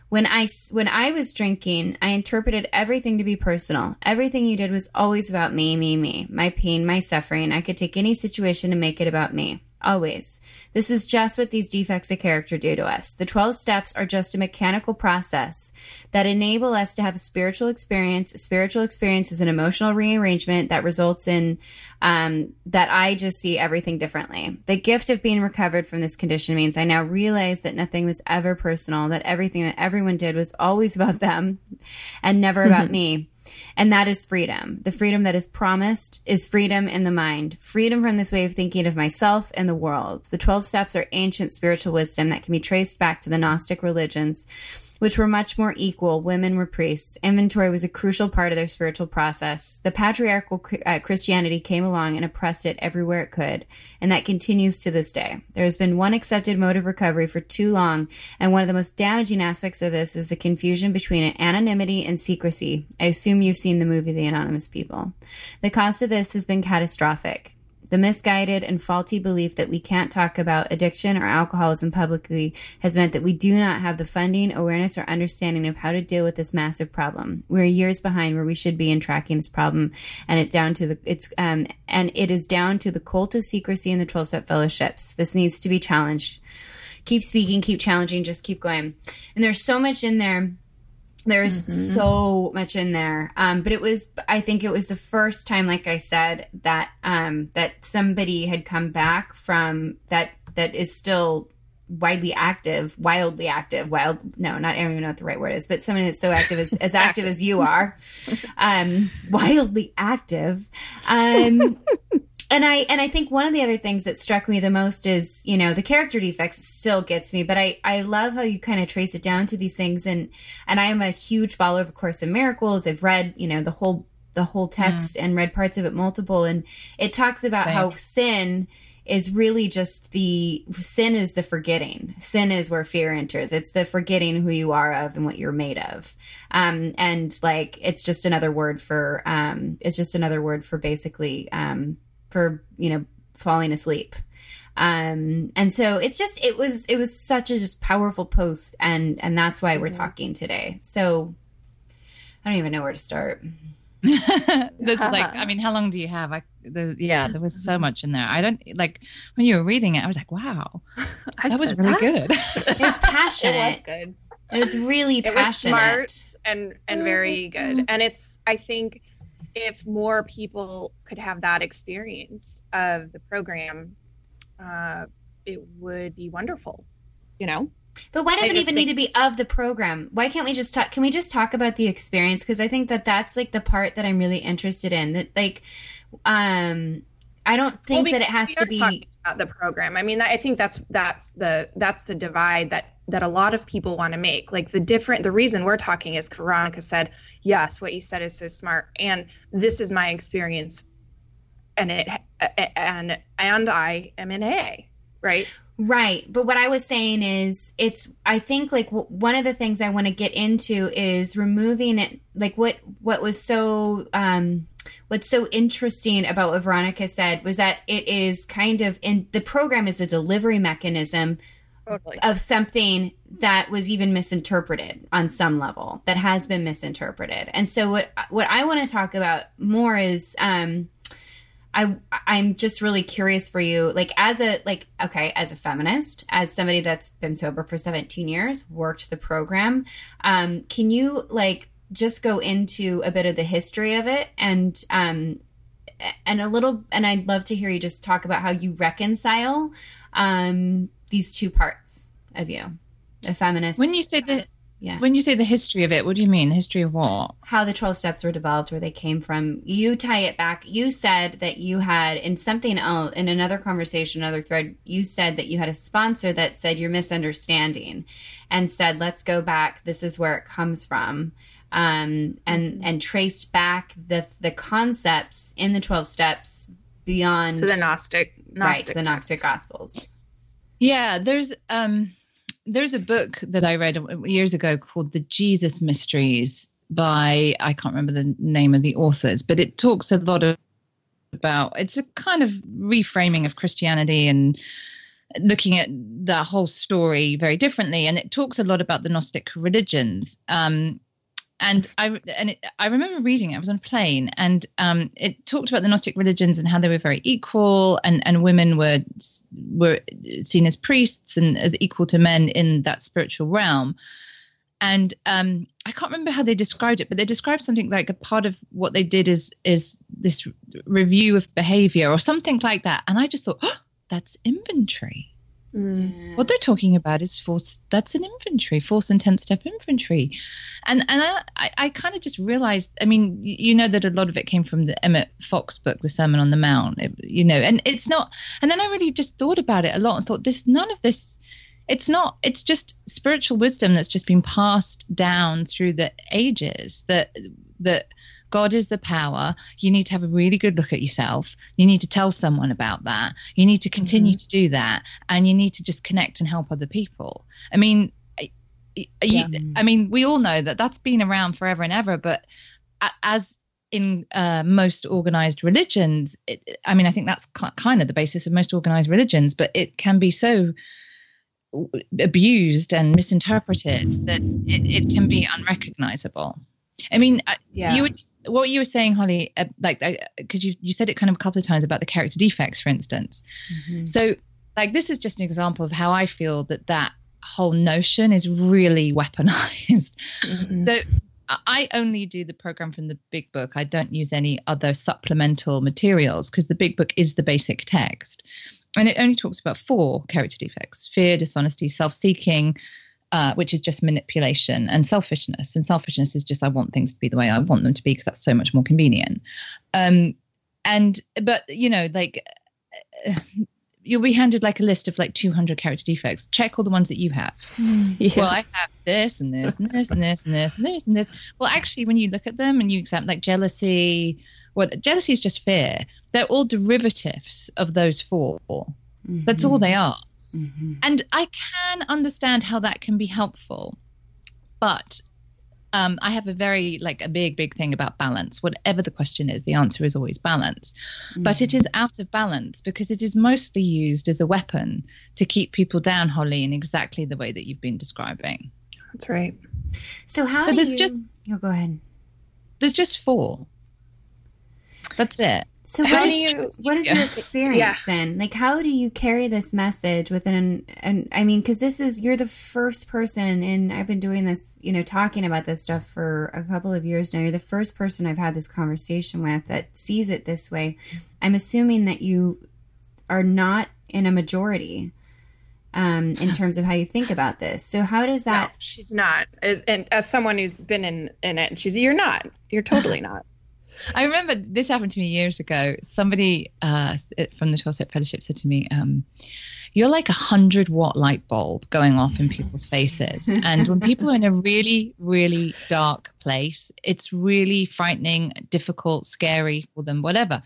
When I, when I was drinking, I interpreted everything to be personal. Everything you did was always about me, me, me. My pain, my suffering. I could take any situation and make it about me. Always. This is just what these defects of character do to us. The 12 steps are just a mechanical process that enable us to have a spiritual experience. A spiritual experience is an emotional rearrangement that results in um, that I just see everything differently. The gift of being recovered from this condition means I now realize that nothing was ever personal, that everything that everyone did was always about them and never about me. And that is freedom. The freedom that is promised is freedom in the mind, freedom from this way of thinking of myself and the world. The 12 steps are ancient spiritual wisdom that can be traced back to the Gnostic religions, which were much more equal. Women were priests. Inventory was a crucial part of their spiritual process. The patriarchal uh, Christianity came along and oppressed it everywhere it could, and that continues to this day. There has been one accepted mode of recovery for too long, and one of the most damaging aspects of this is the confusion between anonymity and secrecy. I assume you've seen the movie The Anonymous People. The cost of this has been catastrophic. The misguided and faulty belief that we can't talk about addiction or alcoholism publicly has meant that we do not have the funding, awareness, or understanding of how to deal with this massive problem. We're years behind where we should be in tracking this problem, and it down to the it's um and it is down to the cult of secrecy in the twelve step fellowships. This needs to be challenged. Keep speaking, keep challenging, just keep going. And there's so much in there there's Mm-hmm. so much in there um, but it was i think it was the first time like i said that um, that somebody had come back from that that is still widely active wildly active wild no not i don't even know what the right word is but someone that's so active as, as active as you are um, wildly active um, and I and I think one of the other things that struck me the most is you know the character defects still gets me, but I I love how you kind of trace it down to these things and and I am a huge follower of Course in Miracles. I've read you know the whole the whole text and read parts of it multiple, and it talks about how sin is really just the sin is the forgetting. Sin is where fear enters. It's the forgetting who you are of and what you're made of. Um, and like it's just another word for um, it's just another word for basically um, for you know falling asleep um and so it's just it was it was such a just powerful post and and that's why we're talking today so i don't even know where to start There's like, I mean, how long do you have? I, the, yeah, there was so much in there. I don't like when you were reading it. I was like, wow, I that was really that. good. it was It was passionate good. it was really It was passionate smart and and very good. And it's I think if more people could have that experience of the program, uh, it would be wonderful. You know. But why does I it even think- need to be of the program? Why can't we just talk? Can we just talk about the experience? Because I think that that's like the part that I'm really interested in. That like, um, I don't think Well, that it has to be. About the program. I mean, I think that's that's the that's the divide that that a lot of people want to make. Like the different the reason we're talking is Veronica said, "Yes, what you said is so smart," and this is my experience, and it and and I am in A, right? Right. But what I was saying is, it's, I think like w- one of the things I want to get into is removing it. Like what, what was so, um, what's so interesting about what Veronica said was that it is kind of in the program is a delivery mechanism Totally. of something that was even misinterpreted on some level that has been misinterpreted. And so what what I want to talk about more is um I I'm just really curious for you like as a like okay as a feminist as somebody that's been sober for 17 years worked the program um can you like just go into a bit of the history of it and um and a little and I'd love to hear you just talk about how you reconcile um these two parts of you a feminist when you say the Yeah. when you say the history of it, what do you mean? The history of what? how the 12 steps were developed where they came from you tie it back you said that you had in something else in another conversation another thread you said that you had a sponsor that said you're misunderstanding and said let's go back this is where it comes from um, and and traced back the the concepts in the 12 steps beyond To the Gnostic, Gnostic right to the Gnostic Gospels. Yeah, there's um there's a book that I read years ago called The Jesus Mysteries by I can't remember the name of the authors, but it talks a lot of, about it's a kind of reframing of Christianity and looking at the whole story very differently. And it talks a lot about the gnostic religions. Um and I and it, I remember reading it. I was on a plane, and um, it talked about the Gnostic religions and how they were very equal, and and women were were seen as priests and as equal to men in that spiritual realm. And um, I can't remember how they described it, but they described something like a part of what they did is is this review of behavior or something like that. And I just thought, oh, that's inventory. Mm. What they're talking about is force. That's an inventory, force and ten step inventory, and and I I, I kind of just realized. I mean, you, you know that a lot of it came from the Emmett Fox book, The Sermon on the Mount. It, you know, and it's not. And then I really just thought about it a lot and thought this none of this. It's not. It's just spiritual wisdom that's just been passed down through the ages. That that God is the power. You need to have a really good look at yourself. You need to tell someone about that. You need to continue to do that, and you need to just connect and help other people. I mean, you, I mean, we all know that that's been around forever and ever. But as in uh, most organized religions, it, I mean, I think that's kind of the basis of most organized religions, but it can be so abused and misinterpreted that it, it can be unrecognizable. I mean, Yeah. you were what you were saying, Holly, uh, like because you you said it kind of a couple of times about the character defects, for instance. Mhm. So, like, this is just an example of how I feel that that whole notion is really weaponized. Mhm. So, I- I only do the program from the big book. I don't use any other supplemental materials because the big book is the basic text. And it only talks about four character defects fear, dishonesty, self seeking, uh, which is just manipulation, and selfishness. And selfishness is just, I want things to be the way I want them to be because that's so much more convenient. Um, and, but, you know, like, uh, you'll be handed like a list of like 200 character defects. Check all the ones that you have Yeah. well, I have this and this and this and this and this and this and this. Well, actually, when you look at them and you examine like jealousy, what jealousy is just fear. They're all derivatives of those four. That's all they are. Mhm. And I can understand how that can be helpful, but um, I have a very like a big, big thing about balance. Whatever the question is, the answer is always balance. But it is out of balance because it is mostly used as a weapon to keep people down, Holly, in exactly the way that you've been describing. That's right. So how But do there's you? just- oh, go ahead. There's just four. That's it. So How what do you- what is Yeah. your experience then? Like, how do you carry this message within? And I mean, because this is you're the first person, and I've been doing this, you know, talking about this stuff for a couple of years now. You're the first person I've had this conversation with that sees it this way. I'm assuming that you are not in a majority um, in terms of how you think about this. So how does No, that? she's not. As, and as someone who's been in in it, she's you're not. You're totally not. I remember this happened to me years ago. Somebody uh, from the 12 Step Fellowship said to me, um, You're like a 100 watt light bulb going off in people's faces. And when people are in a really, really dark place, it's really frightening, difficult, scary for them, whatever.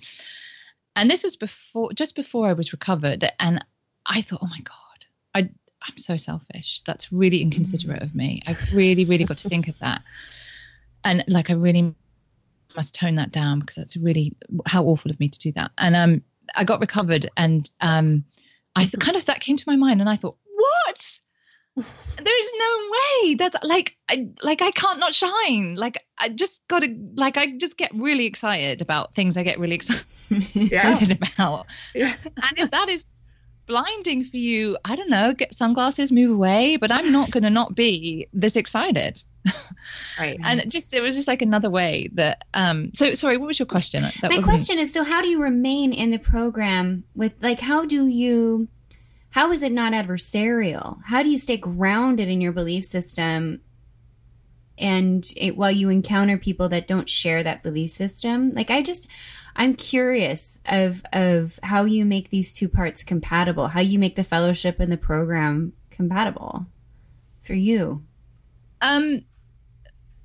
And this was before, just before I was recovered. And I thought, Oh my God, I, I'm so selfish. That's really inconsiderate of me. I've really, really got to think of that. And like, I really must tone that down because that's really how awful of me to do that. And um, I got recovered, and um, I th- kind of that came to my mind, and I thought, what? There is no way that's like I like I can't not shine. Like I just got to like I just get really excited about things I get really excited Yeah. about. Yeah. And if that is blinding for you, I don't know, get sunglasses, move away. But I'm not going to not be this excited Right. and just it was just like another way that um so sorry what was your question that My wasn't- question is so how do you remain in the program with like how do you how is it not adversarial? How do you stay grounded in your belief system and it, while you encounter people that don't share that belief system? Like I just I'm curious of of how you make these two parts compatible, how you make the fellowship and the program compatible for you. um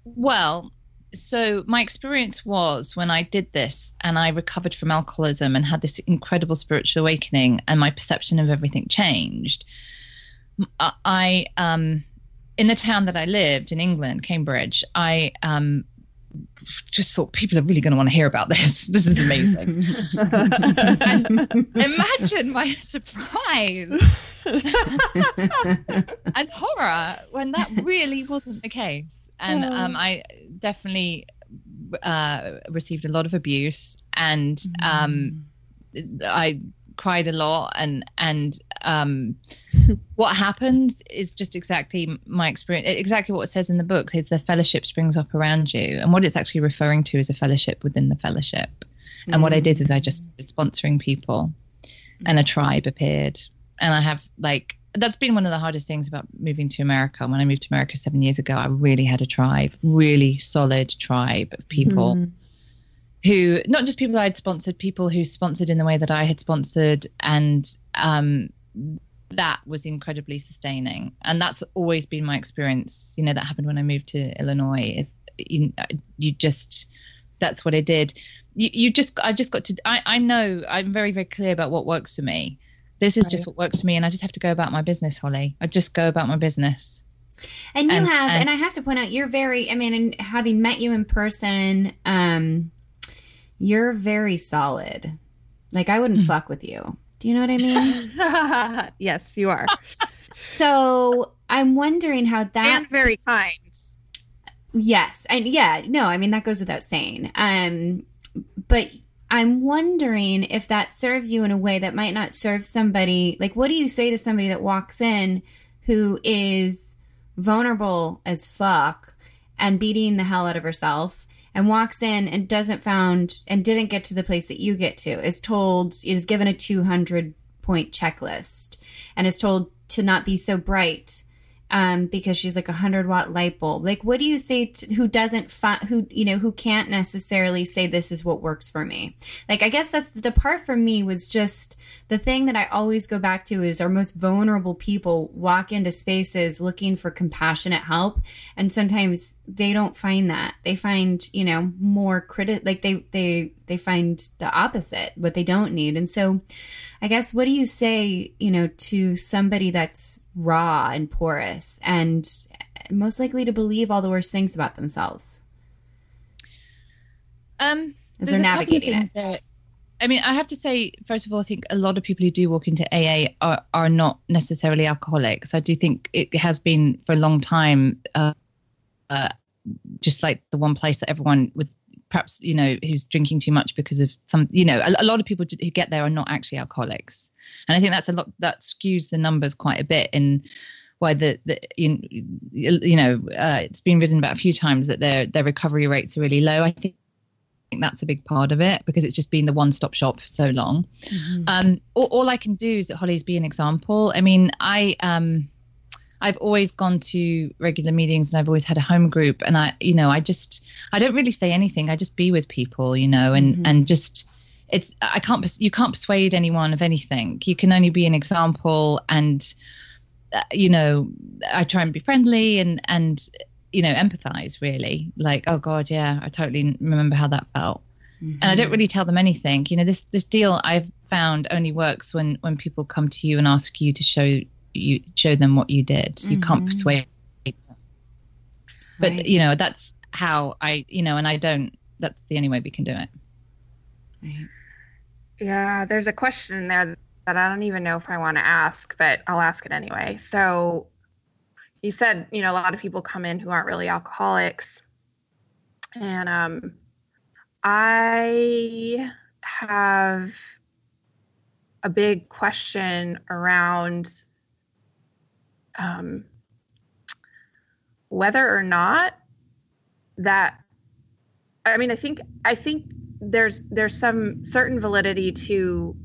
well so my experience was when i did this and i recovered from alcoholism and had this incredible spiritual awakening and my perception of everything changed I- um in the town that i lived in england cambridge i um just thought people are really going to want to hear about this. This is amazing. Imagine my surprise. And horror when that really wasn't the case. And um, I definitely uh, received a lot of abuse, and um, I cried a lot. And and um, what happens is just exactly my experience. Exactly what it says in the book is the fellowship springs up around you, and what it's actually referring to is a fellowship within the fellowship. And what I did is I just sponsoring people, and a tribe appeared. And I have like that's been one of the hardest things about moving to America. When I moved to America seven years ago, I really had a tribe, really solid tribe of people Mhm. who not just people I'd sponsored, people who sponsored in the way that I had sponsored, and um, that was incredibly sustaining. And that's always been my experience. You know, that happened when I moved to Illinois. Is you, you just that's what I did. You, you just I just got to I, I know I'm very very clear about what works for me. This is just what works for me, and I just have to go about my business, Holly. I just go about my business. And you And- have, and, and- I have to point out, you're very. I mean, and having met you in person, um, you're very solid. Like I wouldn't fuck with you. Do you know what I mean? yes, you are. so I'm wondering how that and very kind. Yes, and yeah, no, I mean that goes without saying. Um, but I'm wondering if that serves you in a way that might not serve somebody. Like, what do you say to somebody that walks in who is vulnerable as fuck and beating the hell out of herself and walks in and doesn't found and didn't get to the place that you get to is told is given a 200 point checklist and is told to not be so bright um, because she's like a hundred watt light bulb. Like, what do you say to who doesn't fi- who you know who can't necessarily say this is what works for me? Like, I guess that's the part for me was just the thing that I always go back to is our most vulnerable people walk into spaces looking for compassionate help, and sometimes they don't find that. They find you know more credit like they they they find the opposite what they don't need, and so. I guess what do you say, you know, to somebody that's raw and porous and most likely to believe all the worst things about themselves? Um, As there's they're a couple of navigating things it. there. I mean, I have to say, first of all, I think a lot of people who do walk into AA are, are not necessarily alcoholics. I do think it has been for a long time, uh, uh, just like the one place that everyone with perhaps, you know, who's drinking too much because of some, you know, a, a lot of people who get there are not actually alcoholics. And I think that's a lot, that skews the numbers quite a bit in why the, the you, you know, uh, it's been written about a few times that their, their recovery rates are really low. I think think that's a big part of it because it's just been the one stop shop for so long. Um, all, all I can do is that Holly's be an example. I mean, I um, I've always gone to regular meetings and I've always had a home group, and I, you know, I just I don't really say anything. I just be with people, you know, and and just it's I can't you can't persuade anyone of anything. You can only be an example, and uh, you know, I try and be friendly and and you know empathize really. Like oh god yeah i totally remember how that felt. And i don't really tell them anything. You know this this deal i've found only works when when people come to you and ask you to show you show them what you did you can't persuade them but Right. you know that's how i you know and i don't that's the only way we can do it Right. Yeah, there's a question in there that I don't even know if I want to ask, but I'll ask it anyway. So you said, you know, a lot of people come in who aren't really alcoholics. And um I have a big question around um whether or not that I mean, I think I think there's there's some certain validity to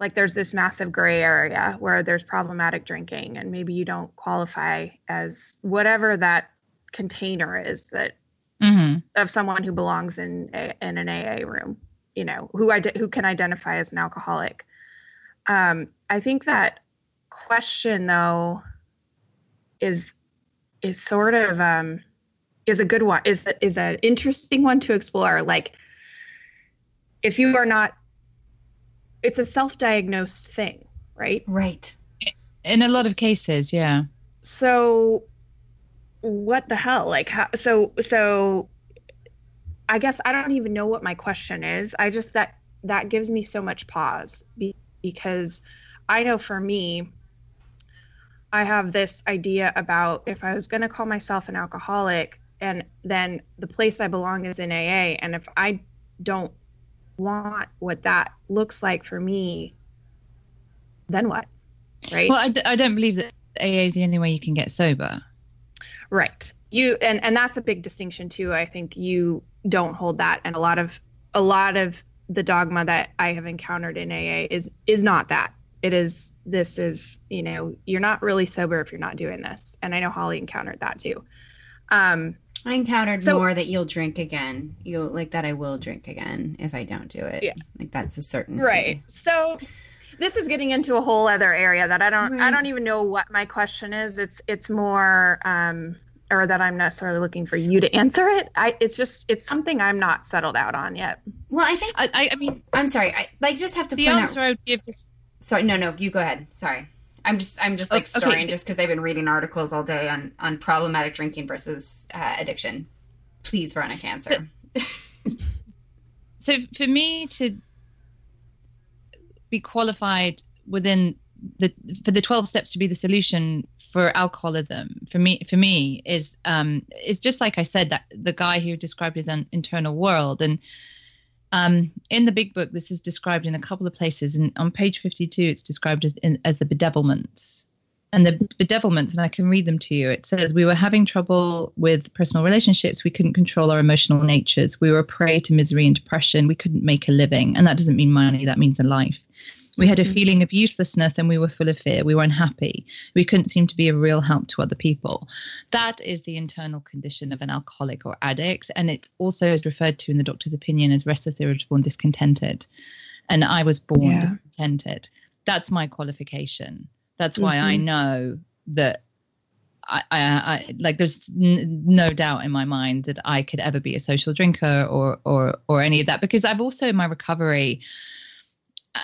like there's this massive gray area where there's problematic drinking and maybe you don't qualify as whatever that container is that mm-hmm. of someone who belongs in a, in an AA room, you know, who ide- who can identify as an alcoholic. Um, I think that question though is is sort of um, is a good one is is an interesting one to explore. Like if you are not, it's a self-diagnosed thing, right? Right. in a lot of cases yeah so what the hell like how so so i guess i don't even know what my question is i just that that gives me so much pause be, because i know for me i have this idea about if i was going to call myself an alcoholic and then the place i belong is in aa and if i don't want what that looks like for me then what right well I, d- I don't believe that aa is the only way you can get sober Right. You and and that's a big distinction too. I think you don't hold that and a lot of a lot of the dogma that I have encountered in AA is is not that. It is this is, you know, you're not really sober if you're not doing this. And I know Holly encountered that too. Um I encountered So- more that you'll drink again. You'll like that I will drink again if I don't do it. Yeah. Like that's a certainty. right. So this is getting into a whole other area that I don't I don't even know what my question is. It's it's more um or that I'm necessarily looking for you to answer it. I it's just it's something I'm not settled out on yet. Well, I think I, I, I mean I'm sorry. I, I just have to the point answer out. i would give is Sorry, no, no, you go ahead. Sorry. I'm just I'm just like Oh, okay. just because I've been reading articles all day on on problematic drinking versus uh, addiction. Please, Veronica, answer. so for me to be qualified within the for the 12 steps to be the solution for alcoholism for me for me is um is just like i said that the guy who described his own internal world and um in the big book this is described in a couple of places and on page 52 it's described as in, as the bedevilments. And the bedevilments and i can read them to you. It says we were having trouble with personal relationships. We couldn't control our emotional natures. We were a prey to misery and depression. We couldn't make a living. And that doesn't mean money that means a life we had a mm. feeling of uselessness and we were full of fear. We were unhappy. We couldn't seem to be a real help to other people. That is the internal condition of an alcoholic or addict. And it also is referred to in the doctor's opinion as restless, irritable, and discontented. And I was born Yeah. discontented. That's my qualification. That's why I mm-hmm. know that I, I, I like there's n- no doubt in my mind that I could ever be a social drinker or or or any of that because I've also in my recovery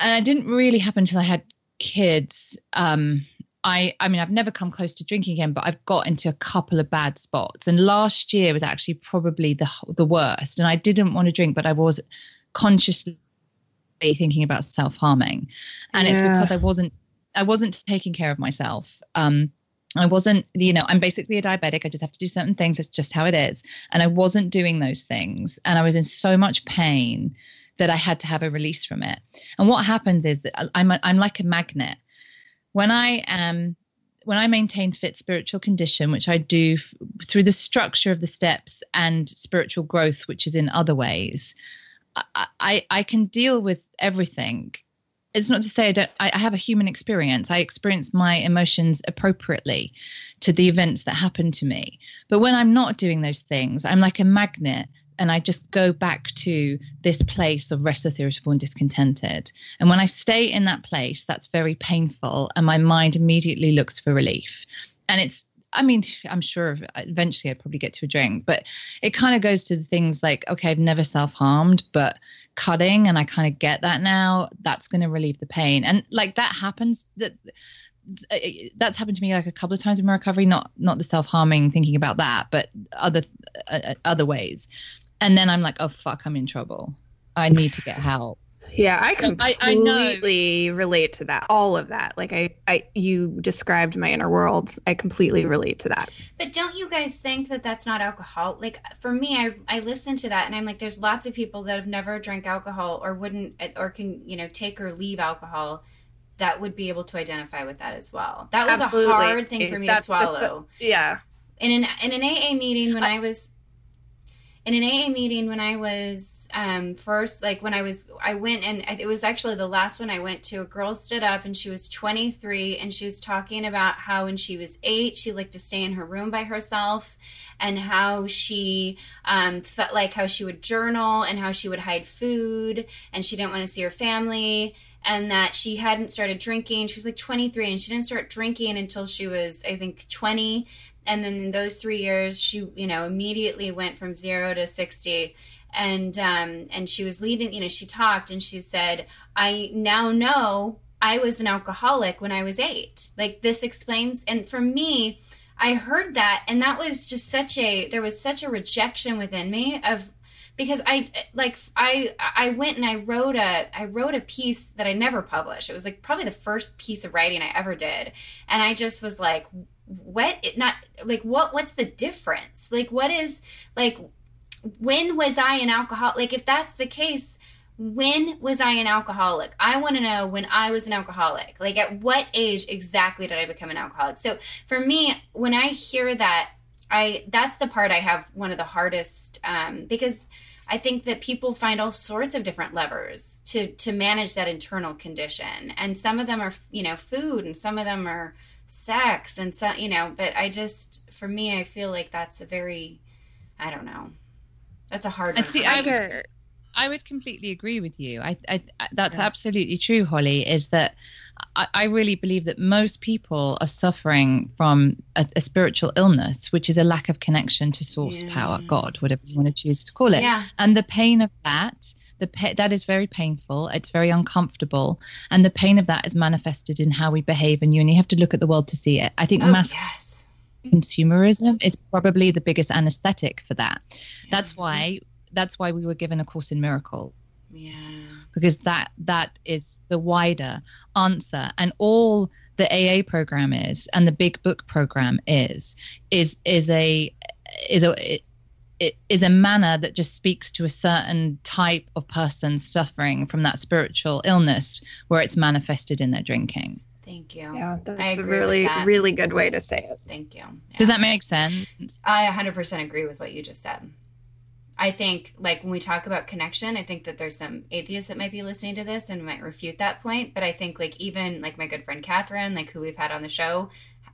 and it didn't really happen until I had kids. Um, I, I mean, I've never come close to drinking again, but I've got into a couple of bad spots. And last year was actually probably the the worst. And I didn't want to drink, but I was consciously thinking about self harming, and it's because I wasn't I wasn't taking care of myself. Um, I wasn't, you know, I'm basically a diabetic. I just have to do certain things. It's just how it is. And I wasn't doing those things. And I was in so much pain that I had to have a release from it. And what happens is that I'm, a, I'm like a magnet. When I am, when I maintain fit spiritual condition, which I do f- through the structure of the steps and spiritual growth, which is in other ways, I, I, I can deal with everything it's not to say I don't I, I have a human experience. I experience my emotions appropriately to the events that happen to me. But when I'm not doing those things, I'm like a magnet and I just go back to this place of restless, irritable, and discontented. And when I stay in that place, that's very painful, and my mind immediately looks for relief. And it's I mean, I'm sure eventually I'd probably get to a drink, but it kind of goes to the things like, okay, I've never self harmed, but cutting, and I kind of get that now. That's going to relieve the pain, and like that happens. That that's happened to me like a couple of times in my recovery. Not not the self harming, thinking about that, but other uh, other ways. And then I'm like, oh fuck, I'm in trouble. I need to get help. Yeah, I I- I know. completely relate to that. All of that. Like I, I, you described my inner world. I completely relate to that. But don't you guys think that that's not alcohol? Like for me, I I listen to that and I'm like, there's lots of people that have never drank alcohol or wouldn't or can you know take or leave alcohol that would be able to identify with that as well. That was Absolutely. a hard thing for me That's to the- swallow. Yeah. in an in an AA meeting when I was in an AA meeting when I was um, first like when I was I went and it was actually the last one I went to. A girl stood up and she was 23 and she was talking about how when she was eight she liked to stay in her room by herself and how she um, felt like how she would journal and how she would hide food and she didn't want to see her family and that she hadn't started drinking. She was like 23 and she didn't start drinking until she was I think 20 and then in those three years she you know immediately went from zero to 60 and um and she was leading you know she talked and she said i now know i was an alcoholic when i was eight. Like this explains and for me i heard that and that was just such a there was such a rejection within me of because I like I I went and I wrote a I wrote a piece that I never published. It was like probably the first piece of writing I ever did, and I just was like, what? Not like what? What's the difference? Like what is like? When was I an alcoholic? Like if that's the case, when was I an alcoholic? I want to know when I was an alcoholic. Like at what age exactly did I become an alcoholic? So for me, when I hear that, I that's the part I have one of the hardest um, because I think that people find all sorts of different levers to to manage that internal condition, and some of them are you know food, and some of them are sex, and so you know. But I just, for me, I feel like that's a very, I don't know, that's a hard. And see, I would- I would completely agree with you. I, I that's Yeah. absolutely true, Holly. Is that I, I really believe that most people are suffering from a, a spiritual illness, which is a lack of connection to source Yeah. power, God, whatever you want to choose to call it. yeah, And the pain of that, the pa- that is very painful. It's very uncomfortable, and the pain of that is manifested in how we behave. And you only have to look at the world to see it. I think oh, mass yes, consumerism is probably the biggest anesthetic for that. That's Mm-hmm. why that's why we were given a course in miracle Yeah. because that that is the wider answer and all the AA program is and the big book program is is is a is a it, it is a manner that just speaks to a certain type of person suffering from that spiritual illness where it's manifested in their drinking. Thank you. Yeah, that's a agree with really, that. really good way to say it. Thank you. Yeah. Does that make sense? I 100% agree with what you just said. I think, like, when we talk about connection, I think that there's some atheists that might be listening to this and might refute that point. But I think, like, even like my good friend Catherine, like who we've had on the show,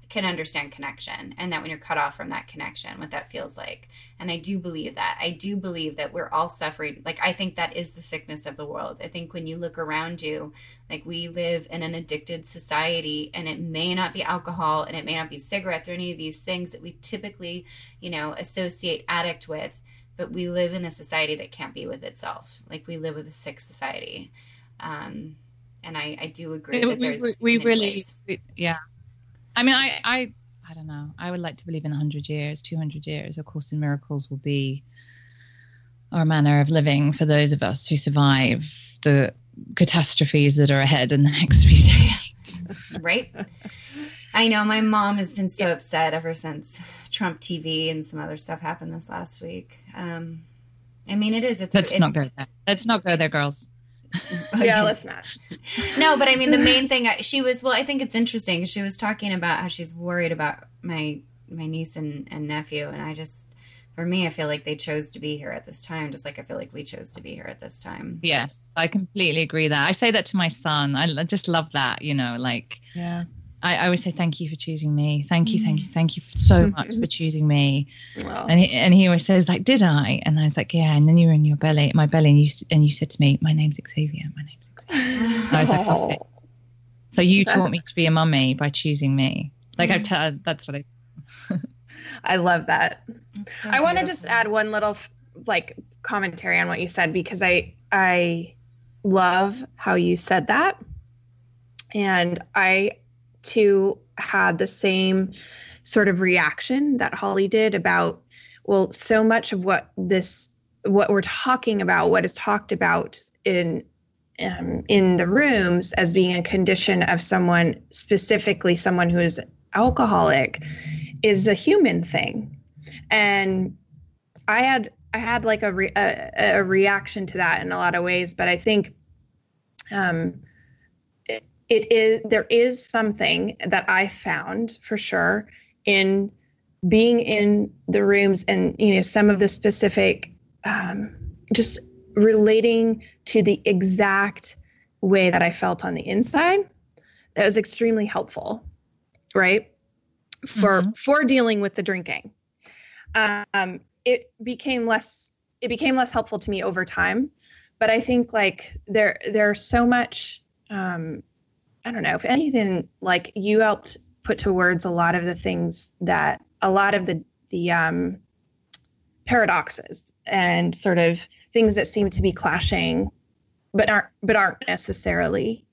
can understand connection and that when you're cut off from that connection, what that feels like. And I do believe that. I do believe that we're all suffering. Like, I think that is the sickness of the world. I think when you look around you, like, we live in an addicted society, and it may not be alcohol and it may not be cigarettes or any of these things that we typically, you know, associate addict with but we live in a society that can't be with itself. Like we live with a sick society. Um, and I, I do agree that there's we, we really we- yeah i mean i i i don't know i would like to believe in 100 years 200 years of course in miracles will be our manner of living for those of us who survive the catastrophes that are ahead in the next few days right? I know my mom has been so upset ever since Trump TV and some other stuff happened this last week. Um, I mean, it is. It's. let's it's, not go there let's not go there girls Yeah, let's not. no, but I mean, the main thing I- she was. Well, I think it's interesting. She was talking about how she's worried about my my niece and, and nephew, and I just, for me, I feel like they chose to be here at this time, just like I feel like we chose to be here at this time. yes i completely agree that i say that to my son i, I just love that you know like Yeah. I, I always say thank you for choosing me thank you thank you mm. thank you so mm-hmm. much for choosing me Well, And he, and he always says like, "Did I?" And I was like, "Yeah." And then you were in your belly, my belly, and you and you said to me, "My name's Xavier. My name's Xavier." And I was like, "Okay." So you taught me to be a mummy by choosing me. Like I mm-hmm. tell, that's what I. I love that. So I want to just add one little like commentary on what you said because I I love how you said that, and I too had the same sort of reaction that Holly did about well, so much of what this what we're talking about, what is talked about in um, in the rooms as being a condition of someone specifically someone who is alcoholic is a human thing. And i had i had like a, re, a, a reaction to that in a lot of ways but i think um it, is there is something that i found for sure in being in the rooms and you know some of the specific um, just relating to the exact way that i felt on the inside that was extremely helpful right for Mhm. for dealing with the drinking um it became less it became less helpful to me over time but i think like there there's so much um i don't know if anything like you helped put to words a lot of the things that a lot of the the um paradoxes and sort of things that seem to be clashing but aren't but aren't necessarily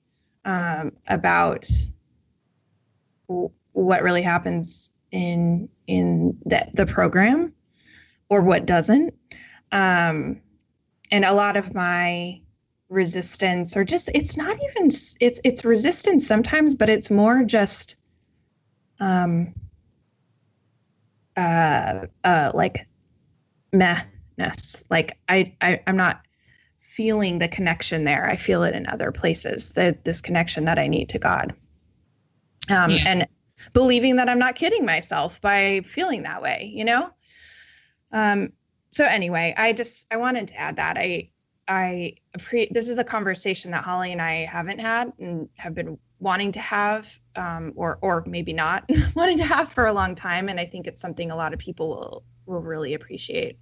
um, about w- what really happens in in the, the program or what doesn't. Um, and a lot of my resistance or just it's not even it's it's resistance sometimes but it's more just um uh uh like mehness. Like I, I i'm not feeling the connection there. I feel it in other places the, this connection that i need to god. Um Yeah. and believing that i'm not kidding myself by feeling that way you know? Um so anyway i just i wanted to add that. I i appre- this is a conversation that holly and i haven't had and have been wanting to have um, or or maybe not wanting to have for a long time and i think it's something a lot of people will will really appreciate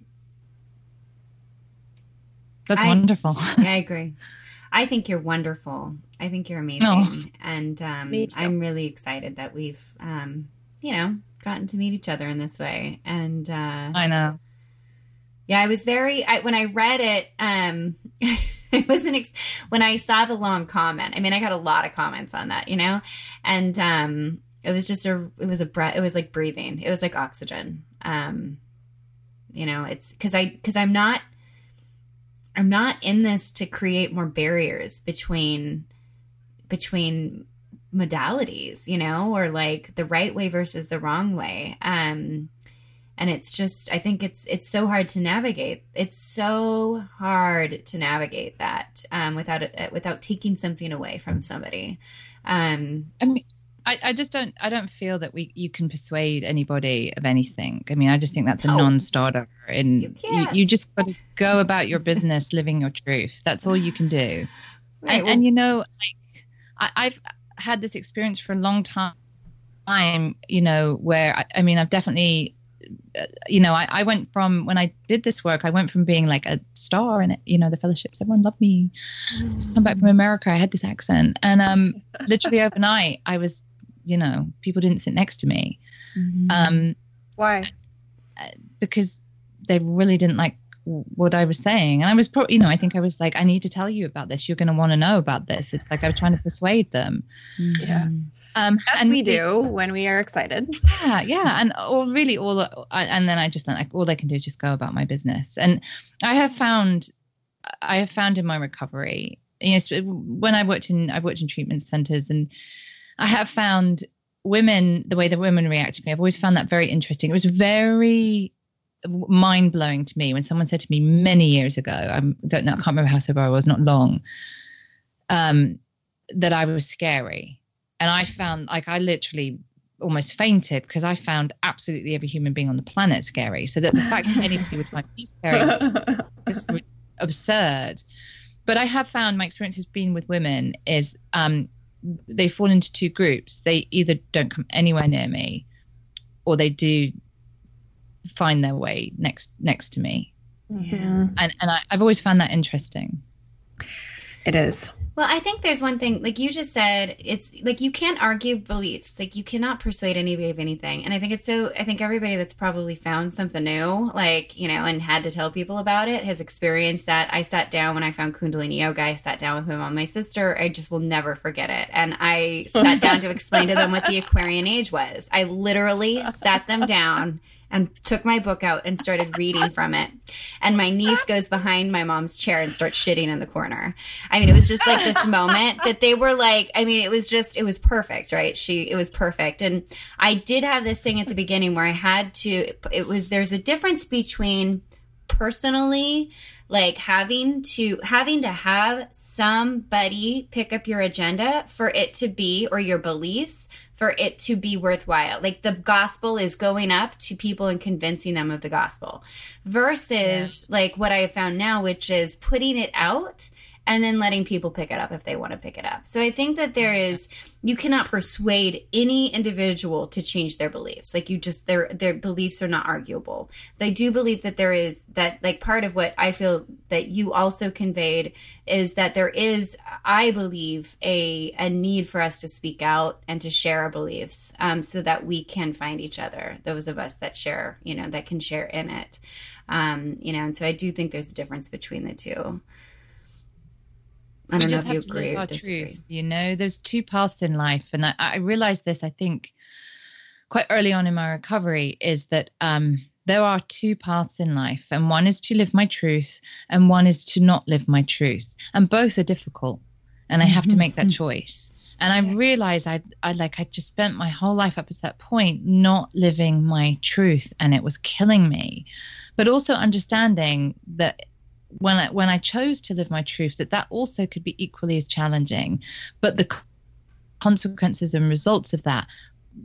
That's I- wonderful. Yeah, I agree. I think you're wonderful. I think you're amazing, Oh. and um, I'm really excited that we've, um, you know, gotten to meet each other in this way. And uh, I know. yeah, I was very I, when I read it. Um, it wasn't ex- when I saw the long comment. I mean, I got a lot of comments on that, you know, and um, it was just a it was a breath. It was like breathing. It was like oxygen. Um, you know, it's because I because I'm not. I'm not in this to create more barriers between between modalities, you know, or like the right way versus the wrong way. Um and it's just I think it's it's so hard to navigate. It's so hard to navigate that um without it without taking something away from somebody. Um I mean, I, I just don't I don't feel that we you can persuade anybody of anything. I mean, I just think that's a No. non-starter, and You you, can't. you just got to go about your business, living your truth. That's all you can do. right, and, and you know, like I, I've had this experience for a long time. You know, where I, I mean, I've definitely, uh, you know, I, I went from when I did this work, I went from being like a star in it, you know, the fellowships, everyone loved me. Just come back from America, I had this accent, and um, literally overnight, I was, you know, people didn't sit next to me, Mhm. um, Why? because they really didn't like what I was saying. And I was probably, you know, I think I was like, I need to tell you about this. You're going to want to know about this. It's like I was trying to persuade them. Yeah. Mhm. Um, As and we do when we are excited. Yeah, yeah, and all really all, I- and then I just like all I can do is just go about my business. And I have found, I have found in my recovery, yes, when I worked in, I've worked in treatment centers, and I have found women the way the women react to me. I've always found that very interesting. It was very mind blowing to me when someone said to me many years ago. I don't know, I can't remember how sober I was, not long. Um, that I was scary, and I found like I literally almost fainted because I found absolutely every human being on the planet scary. So that the fact that anybody would find me scary was just absurd. But I have found my experience has been with women is um, they fall into two groups. They either don't come anywhere near me, or they do find their way next next to me. Mhm. And and I, I've always found that interesting. It is. Well, I think there's one thing, like you just said, it's like you can't argue beliefs. Like you cannot persuade anybody of anything. And I think it's so, I think everybody that's probably found something new, like, you know, and had to tell people about it has experienced that. I sat down when I found Kundalini Yoga, I sat down with my mom, my sister. I just will never forget it. And I sat down to explain to them what the Aquarian age was. I literally sat them down and took my book out and started reading from it. And my niece goes behind my mom's chair and starts shitting in the corner. I mean, it was just like this moment that they were like, I mean, it was just, it was perfect, right? She, it was perfect. And I did have this thing at the beginning where I had to, it was, there's a difference between personally, like having to, having to have somebody pick up your agenda for it to be, or your beliefs for it to be worthwhile. Like the gospel is going up to people and convincing them of the gospel versus like what I have found now, which is putting it out and then letting people pick it up if they want to pick it up. So I think that there is you cannot persuade any individual to change their beliefs. Like you just their their beliefs are not arguable. They do believe that there is that like part of what I feel that you also conveyed is that there is I believe a a need for us to speak out and to share our beliefs um, so that we can find each other. Those of us that share, you know, that can share in it. Um, you know, and so I do think there's a difference between the two. I we don't know just if you have to agree live or our truth. You know, there's two paths in life, and I, I realized this. I think quite early on in my recovery is that um, there are two paths in life, and one is to live my truth, and one is to not live my truth, and both are difficult, and I have to make that choice. And I realized I, I like I just spent my whole life up to that point not living my truth, and it was killing me. But also understanding that when I when I chose to live my truth, that that also could be equally as challenging, but the consequences and results of that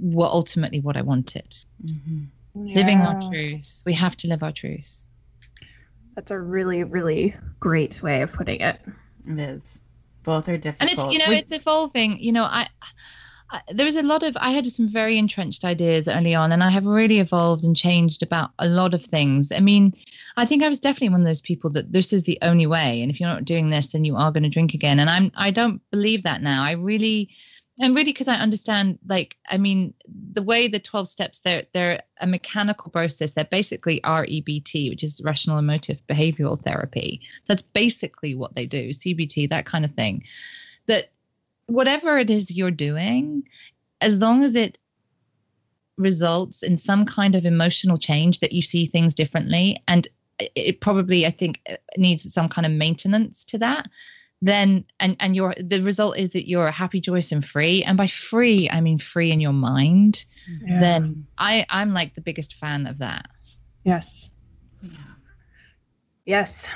were ultimately what I wanted. Mhm. Living our truth, we have to live our truth. That's a really, really great way of putting it. It is. Both are different. and it's you know We- it's evolving you know I, I there was a lot of i had some very entrenched ideas early on and i have really evolved and changed about a lot of things. I mean i think i was definitely one of those people that this is the only way and if you're not doing this then you are going to drink again. And i'm i don't believe that now. I really and really because i understand like i mean the way the 12 steps they're they're a mechanical process. They're basically rebt which is rational emotive behavioral therapy. That's basically what they do cbt that kind of thing. That whatever it is you're doing as long as it results in some kind of emotional change that you see things differently and it- it probably I think uh, needs some kind of maintenance to that. Then and and your the result is that you're happy, joyous, and free. And by free, I mean free in your mind. Then I I'm like the biggest fan of that. Yes. Yes.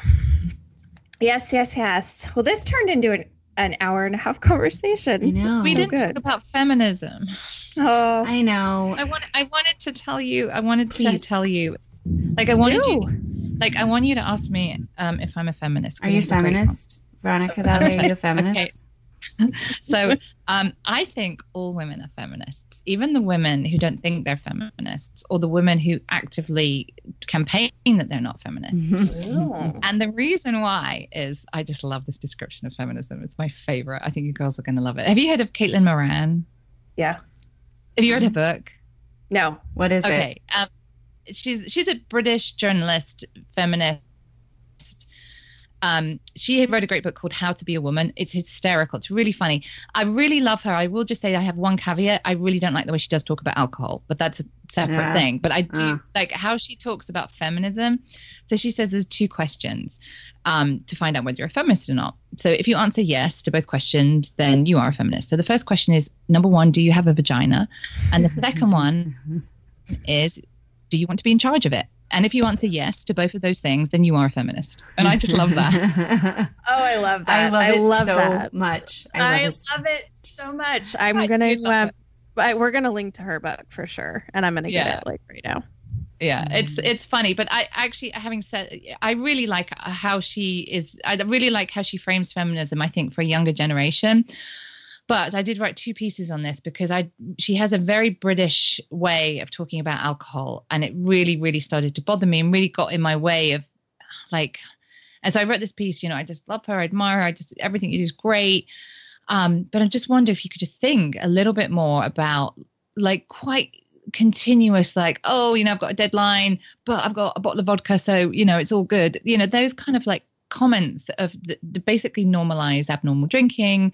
Yes, yes, yes. Well, this turned into an, an hour and a half conversation. I know. we so didn't talk about feminism. Oh, I know. I want I wanted to tell you. I wanted to tell you. Like I wanted do. you. Like I want you to ask me um, if I'm a feminist. Are you a feminist? Veronica Valli, are you a feminist? so um, I think all women are feminists, even the women who don't think they're feminists, or the women who actively campaign that they're not feminists. Ooh. And the reason why is I just love this description of feminism. It's my favorite. I think you girls are going to love it. Have you heard of Caitlin Moran? Yeah. Have you read her book? No. What is it? Okay. Um, she's she's a British journalist, feminist. Um, she wrote a great book called How to Be a Woman. It's hysterical. It's really funny. I really love her. I will just say I have one caveat. I really don't like the way she does talk about alcohol, but that's a separate Yeah. thing. But I do Uh. like how she talks about feminism. So she says there's two questions um, to find out whether you're a feminist or not. So if you answer yes to both questions, then you are a feminist. So the first question is number one, do you have a vagina? And the second one is do you want to be in charge of it? And if you answer yes to both of those things, then you are a feminist. And I just love that. Oh, I love that. I that. love it love so that. much. I I love love, it. it so much. I'm I gonna. do Um, I, we're gonna link to her book for sure, and I'm gonna Yeah. get it like right now. yeah, Mm. it's it's funny, but I actually having said I really like how she is I really like how she frames feminism, I think, for a younger generation. But I did write two pieces on this because I she has a very British way of talking about alcohol and it really, really started to bother me and really got in my way of like and so I wrote this piece, you know, I just love her, I admire her, I just everything you do is great. Um, but I just wonder if you could just think a little bit more about like quite continuous, like, oh, you know, I've got a deadline, but I've got a bottle of vodka, so you know, it's all good. You know, those kind of like comments of the, the basically normalize abnormal drinking.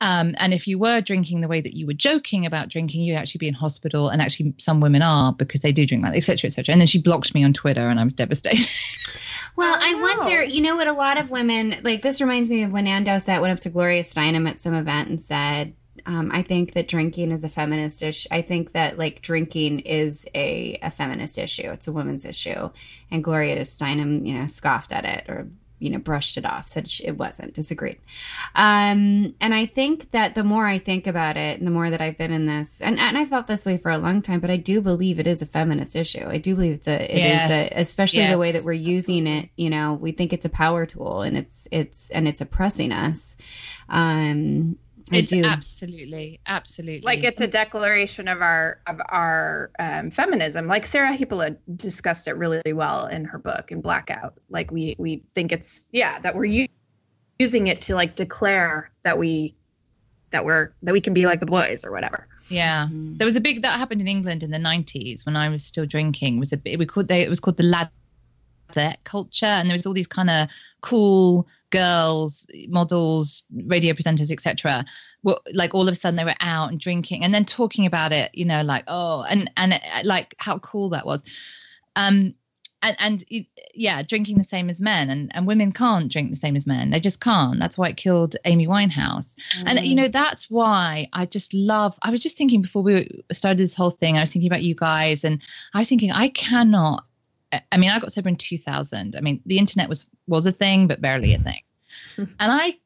Um, and if you were drinking the way that you were joking about drinking, you'd actually be in hospital. And actually, some women are because they do drink that, et cetera, et cetera. And then she blocked me on Twitter, and I was devastated. Well, Oh, I wonder, you know what, a lot of women, like this reminds me of when Ann Dowsett went up to Gloria Steinem at some event and said, um, I think that drinking is a feminist issue. I think that like drinking is a, a feminist issue. It's a woman's issue. And Gloria Steinem, you know, scoffed at it or, you know, brushed it off, said it wasn't, disagreed. Um, and I think that the more I think about it and the more that I've been in this, and, and I felt this way for a long time, but I do believe it is a feminist issue. I do believe it's a, it is Yes, a, especially the way that we're using it, you know, we think it's a power tool and it's, it's, and it's oppressing us. Um, I it's do. absolutely, absolutely Like it's a declaration of our of our um, feminism. Like Sarah Hepola discussed it really well in her book in Blackout. Like we we think it's yeah that we're u- using it to like declare that we that we're that we can be like the boys or whatever. yeah. Mhm. There was a big that happened in England in the nineties when I was still drinking. It was a bit we called they it was called the ladette culture, and there was all these kind of cool girls, models, radio presenters, etc. Well, like all of a sudden they were out and drinking, and then talking about it. You know, like oh, and and like how cool that was. Um, and and yeah, drinking the same as men, and and women can't drink the same as men. They just can't. That's why it killed Amy Winehouse. And you know that's why I just love. I was just thinking before we started this whole thing. I was thinking about you guys, and I was thinking I cannot. I mean, I got sober in 2000. I mean, the internet was was a thing, but barely a thing. and I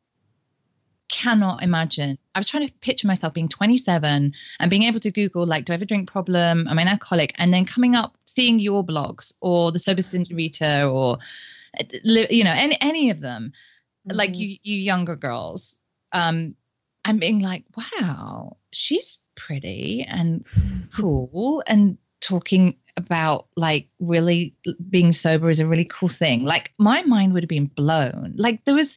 cannot imagine. I was trying to picture myself being 27 and being able to Google like, do I have a drink problem? Am I an alcoholic? And then coming up, seeing your blogs or the Sober Senorita or you know any any of them like you you younger girls um and being like wow she's pretty and cool and talking about like really being sober is a really cool thing. Like my mind would have been blown. Like there was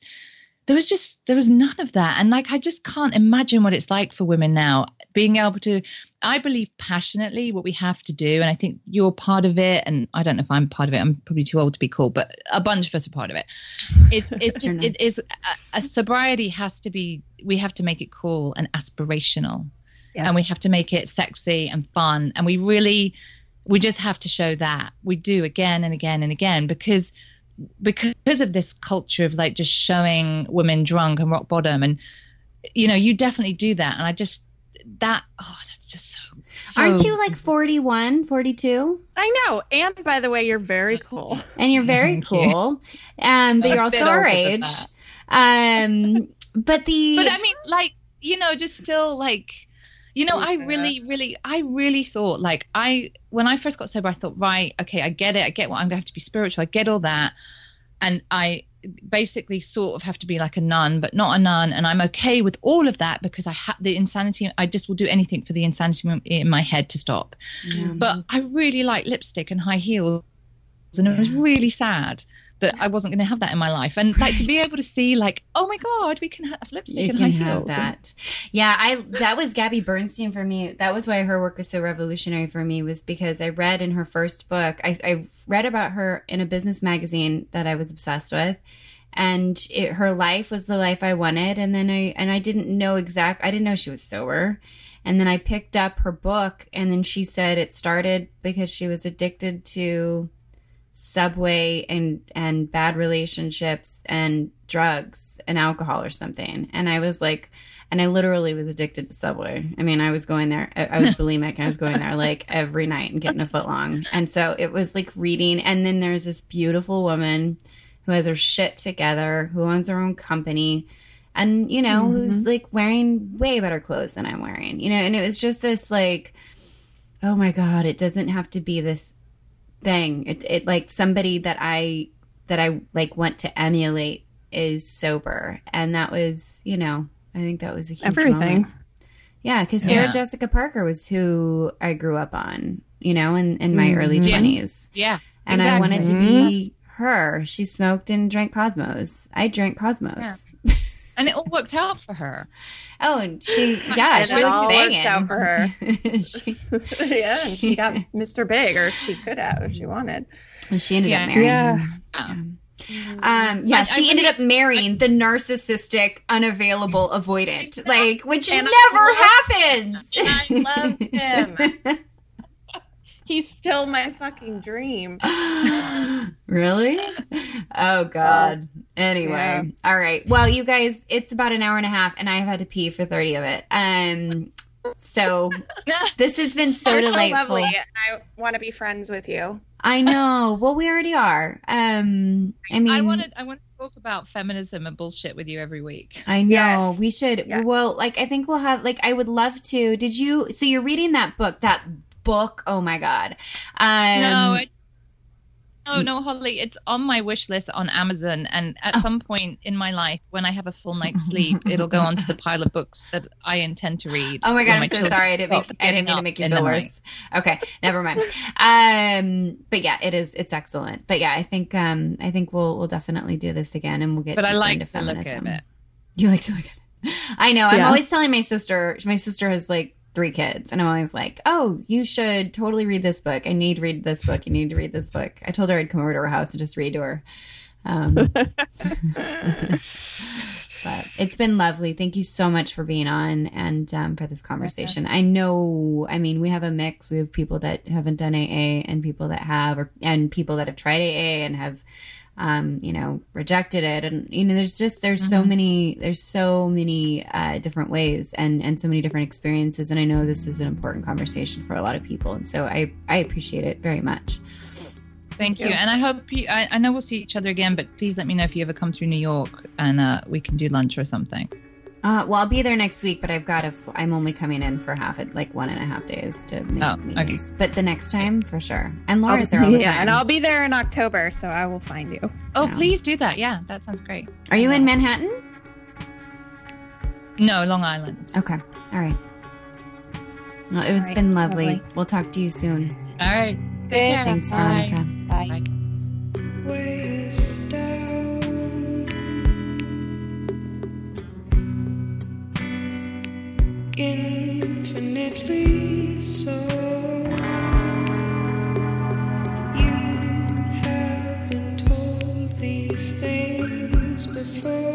there was just there was none of that. And like i just can't imagine what it's like for women now. Being able to i believe passionately what we have to do and i think you're part of it and i don't know if i'm part of it. I'm probably too old to be cool but a bunch of us are part of it. It, it's just it is a, a sobriety has to be we have to make it cool and aspirational Yes. and we have to make it sexy and fun and we really we just have to show that we do again and again and again because because of this culture of like just showing women drunk and rock bottom and you know you definitely do that and i just that oh that's just so, so Aren't you like 41, 42? I know. And by the way, you're very cool. And you're very Thank you. cool. Um, but you're also bit our age. Um, but the but I mean, like, you know, just still like, you know, I really, really, I really thought like I when I first got sober, I thought, right, okay, I get it, I get what I'm gonna have to be spiritual, I get all that, and I basically sort of have to be like a nun, but not a nun, and I'm okay with all of that because I have the insanity. I just will do anything for the insanity in my head to stop. Yeah. But I really like lipstick and high heels, and it was really sad that I wasn't going to have that in my life. And like to be able to see, like, oh my god, we can have lipstick you and can high have heels. that. Yeah, I that was Gabby Bernstein for me. That was why her work was so revolutionary for me was because I read in her first book. I, I read about her in a business magazine that I was obsessed with, and it, her life was the life I wanted. And then I and I didn't know exact. I didn't know she was sober. And then I picked up her book, and then she said it started because she was addicted to subway and and bad relationships and drugs and alcohol or something. And i was like and i literally was addicted to subway. I mean i was going there i, I was bulimic. And i was going there like every night and getting a foot long. And so it was like reading. And then there's this beautiful woman who has her shit together who owns her own company and you know who's mm-hmm. like wearing way better clothes than i'm wearing you know? And it was just this like oh my god it doesn't have to be this thing it, it like somebody that i that i like want to emulate is sober and that was you know i think that was a huge Everything. moment. yeah because sarah Yeah. jessica parker was who i grew up on you know in, in my early Mhm. Yes. 20s Yeah. and i wanted to be her she smoked and drank cosmos i drank cosmos And it all worked out for her. oh and she yeah And she it was all banging worked out for her. she, yeah, and she got Mr. Big, or she could have if she wanted. she ended Yeah. up marrying Yeah. him. Yeah. Um, yeah, I- I she ended up marrying the narcissistic, unavailable, avoidant, like which never I happens. and I love him. He's still my fucking dream. really? Oh God. Anyway, Yeah. all right. Well, you guys, it's about an hour and a half, and I've had to pee for thirty of it. Um, so this has been so You're so delightful. lovely. I want to be friends with you. I know. Well, we already are. Um, I mean, I wanted I want to talk about feminism and bullshit with you every week. I know Yes. we should. Yeah. Well, like I think we'll have like I would love to. Did you? So you're reading that book? That book? Oh my god! Um, no, I, no, no, Holly. It's on my wish list on Amazon, and at Oh. some point in my life, when I have a full night's sleep, it'll go onto the pile of books that I intend to read. Oh my god! when I'm my so sorry. I didn't make. I didn't getting mean to make you feel the night. worse. Okay, never mind. Um, but yeah, it is. It's excellent. But yeah, I think. Um, I think we'll we'll definitely do this again, and we'll get. But I like into the look feminism. of it. You like to look at it. I know. I'm always telling my sister. My sister has like three kids, and I'm always like, "Oh, you should totally read this book. I need to read this book. You need to read this book." I told her I'd come over to her house and just read to her. Um, but it's been lovely. Thank you so much for being on and um, for this conversation. I know. I mean, we have a mix. We have people that haven't done AA and people that have, or and people that have tried AA and have um, you know, rejected it. And, you know, there's just, there's so many, there's so many uh, different ways and, and so many different experiences. And I know this is an important conversation for a lot of people. And so I, I appreciate it very much. Thank you. you. And I hope you, I, I know we'll see each other again, but please let me know if you ever come through New York and uh, we can do lunch or something. Uh, well, I'll be there next week, but I've got to, f- I'm only coming in for half it, like one and a half days to make Oh, okay. But the next time, for sure. And I'll- Laura's there all the yeah, time. and I'll be there in October, so I will find you. Oh, Yeah. please do that. Yeah, that sounds great. Are you in Manhattan? No, Long Island. Okay. All right. Well, it's All right. been lovely. Lovely. We'll talk to you soon. All right. Good. Thanks, Bye. Veronica. Bye. Waist infinitely so. these things before.